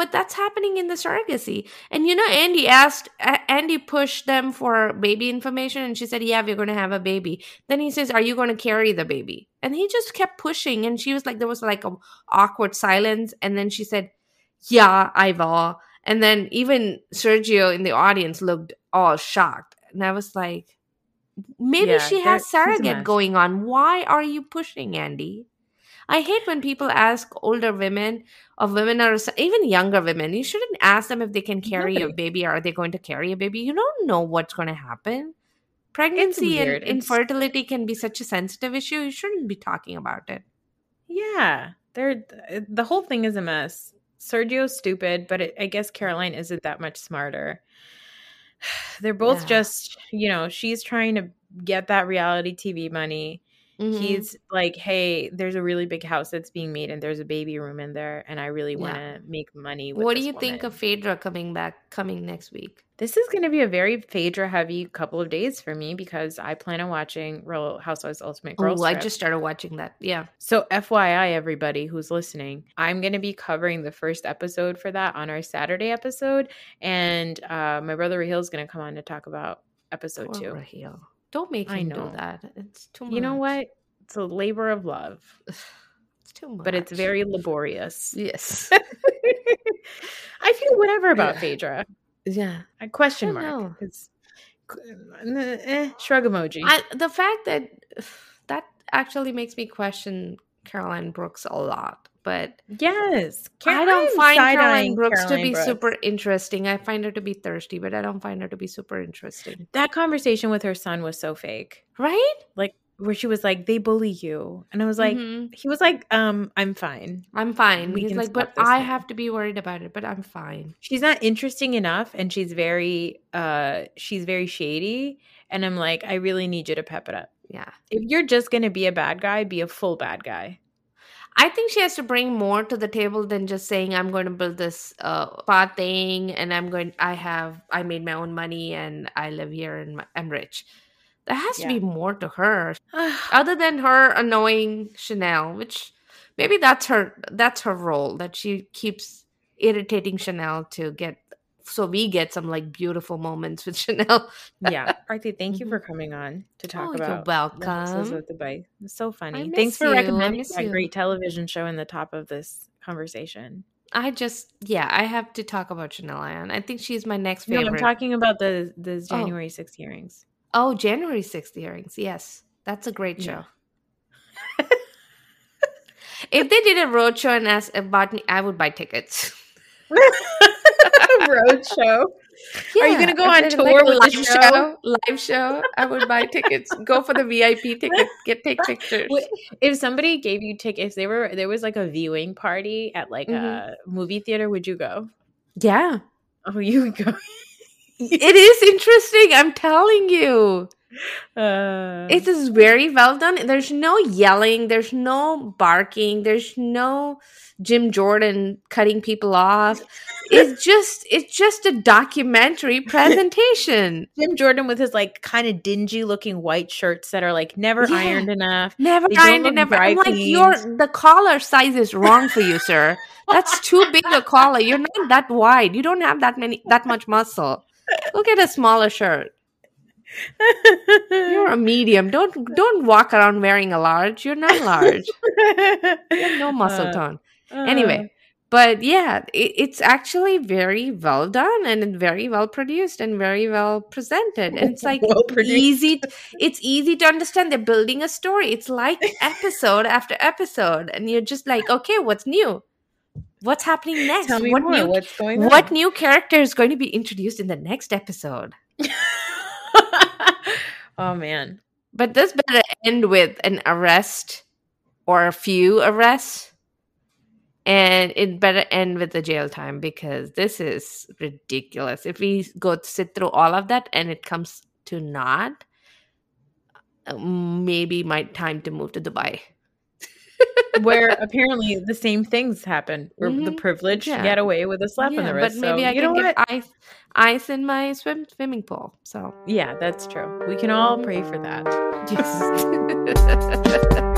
[SPEAKER 5] But that's happening in the surrogacy. And you know, Andy asked, A- Andy pushed them for baby information, and she said, "Yeah, we're going to have a baby." Then he says, "Are you going to carry the baby?" And he just kept pushing, and she was like, there was like a awkward silence, and then she said, "Yeah, I will." Uh, and then even Sergio in the audience looked all shocked, and I was like, Maybe
[SPEAKER 3] Yeah,
[SPEAKER 5] she has surrogate going on. Why are you pushing Andy? I hate when people ask older women or women or even younger women. You shouldn't ask them if they can carry a baby or are they going to carry a baby. You don't know what's going to happen. Pregnancy and. Infertility can be such a sensitive issue. You shouldn't be talking about it.
[SPEAKER 3] Yeah, they're the whole thing is a mess. Sergio's stupid, but it, I guess Caroline isn't that much smarter. They're both
[SPEAKER 5] Yeah.
[SPEAKER 3] just, you know, she's trying to get that reality TV money.
[SPEAKER 5] Mhm.
[SPEAKER 3] He's like, "Hey, there's a really big house that's being made, and there's a baby room in there, and I really want to make money." With
[SPEAKER 5] what do you think of Phaedra coming back coming next week?
[SPEAKER 3] This is going to be a very Phaedra heavy couple of days for me because I plan on watching Real Housewives Ultimate Girl.
[SPEAKER 5] Oh, I just started watching that. Yeah.
[SPEAKER 3] So, FYI, everybody who's listening, I'm going to be covering the first episode for that on our Saturday episode. And uh, my brother Raheel is going to come on to talk about episode
[SPEAKER 5] Poor
[SPEAKER 3] two.
[SPEAKER 5] Raheel. Don't make
[SPEAKER 3] I
[SPEAKER 5] him
[SPEAKER 3] know.
[SPEAKER 5] do that. It's too much.
[SPEAKER 3] You know what? It's a labor of love,
[SPEAKER 5] It's too much.
[SPEAKER 3] but it's very laborious.
[SPEAKER 5] yes.
[SPEAKER 3] I feel whatever about Phaedra.
[SPEAKER 5] yeah.
[SPEAKER 3] I question mark. It's eh, shrug emoji.
[SPEAKER 5] I, the fact that that actually makes me question Caroline Brooks a lot, but
[SPEAKER 3] yes,
[SPEAKER 5] I don't find Caroline Brooks to be
[SPEAKER 3] Brooks.
[SPEAKER 5] super interesting. I find her to be thirsty, but I don't find her to be super interesting.
[SPEAKER 3] That conversation with her son was so fake.
[SPEAKER 5] Right?
[SPEAKER 3] Like where she was like, "They bully you," and I was like,
[SPEAKER 5] Mhm.
[SPEAKER 3] he was like, "Um, I'm fine."
[SPEAKER 5] I'm fine.
[SPEAKER 3] we
[SPEAKER 5] He's like, but I
[SPEAKER 3] now."
[SPEAKER 5] have to be worried about it, but I'm fine.
[SPEAKER 3] She's not interesting enough, and she's very, uh, she's very shady. And I'm like, I really need you to pep it up.
[SPEAKER 5] Yeah.
[SPEAKER 3] If you're just gonna be a bad guy, be a full bad guy.
[SPEAKER 5] I think she has to bring more to the table than just saying I'm going to build this uh spa thing and I'm going I have I made my own money and I live here and I'm rich. There has to be more to her other than her annoying Chanel, which maybe that's her that's her role that she keeps irritating Chanel to get so we get some like beautiful moments with Chanel.
[SPEAKER 3] yeah, Aarti, thank you
[SPEAKER 5] Mhm.
[SPEAKER 3] for coming on to talk
[SPEAKER 5] Oh, you're
[SPEAKER 3] about the Houses
[SPEAKER 5] welcome.
[SPEAKER 3] It's so funny. Thanks for
[SPEAKER 5] you.
[SPEAKER 3] Recommending that
[SPEAKER 5] you.
[SPEAKER 3] great television show in the top of this conversation.
[SPEAKER 5] I just yeah, I have to talk about Chanel Ayan. I think she's my next
[SPEAKER 3] No,
[SPEAKER 5] favorite.
[SPEAKER 3] I'm talking about the the
[SPEAKER 5] Oh.
[SPEAKER 3] January 6th hearings.
[SPEAKER 5] Oh, January 6th hearings. Yes. That's a great show.
[SPEAKER 3] Yeah.
[SPEAKER 5] if they did a road show and asked about me, I would buy tickets.
[SPEAKER 3] Road show. Yeah, Are you gonna go on tour with the show?
[SPEAKER 5] Live show. I would buy tickets. Go for the VIP ticket. Get take pictures.
[SPEAKER 3] If somebody gave you tickets, they were there was like a viewing party at like
[SPEAKER 5] Mhm.
[SPEAKER 3] a movie theater. Would you go?
[SPEAKER 5] Yeah.
[SPEAKER 3] Oh, you would go.
[SPEAKER 5] It is interesting. I'm telling you.
[SPEAKER 3] Uh,
[SPEAKER 5] It is very well done. There's no yelling. There's no barking. There's no Jim Jordan cutting people off. It's just it's just a documentary presentation.
[SPEAKER 3] Jim Jordan with his like kind of dingy looking white shirts that are like never
[SPEAKER 5] Yeah.
[SPEAKER 3] ironed enough.
[SPEAKER 5] Never ironed never. I'm like your the collar size is wrong for you, sir. That's too big a collar. You're not that wide. You don't have that many that much muscle. Look at a smaller shirt. You're a medium. Don't don't walk around wearing a large. You're not large. You have no muscle
[SPEAKER 3] Uh,
[SPEAKER 5] tone.
[SPEAKER 3] uh,
[SPEAKER 5] Anyway, but yeah, it, it's actually very well done and very well produced and very well presented. And it's like
[SPEAKER 3] Well
[SPEAKER 5] easy. It's easy to understand. They're building a story. It's like episode after episode, and you're just like, okay, what's new? What's happening next?
[SPEAKER 3] tell me
[SPEAKER 5] what
[SPEAKER 3] more.
[SPEAKER 5] new?
[SPEAKER 3] What's going on?
[SPEAKER 5] What new character is going to be introduced in the next episode?
[SPEAKER 3] oh man.
[SPEAKER 5] But this better end with an arrest or a few arrests. And it better end with the jail time because this is ridiculous. If we go sit through all of that and it comes to not, uh, maybe my time to move to Dubai.
[SPEAKER 3] Where apparently the same things happen. Where the
[SPEAKER 5] Mhm.
[SPEAKER 3] privileged
[SPEAKER 5] Yeah.
[SPEAKER 3] get away with a slap on
[SPEAKER 5] Yeah,
[SPEAKER 3] the wrist.
[SPEAKER 5] but maybe
[SPEAKER 3] so,
[SPEAKER 5] I
[SPEAKER 3] you
[SPEAKER 5] can
[SPEAKER 3] know
[SPEAKER 5] get
[SPEAKER 3] what?
[SPEAKER 5] ice, ice in my swim swimming pool. So
[SPEAKER 3] Yeah, that's true. We can all pray for that.
[SPEAKER 5] yes.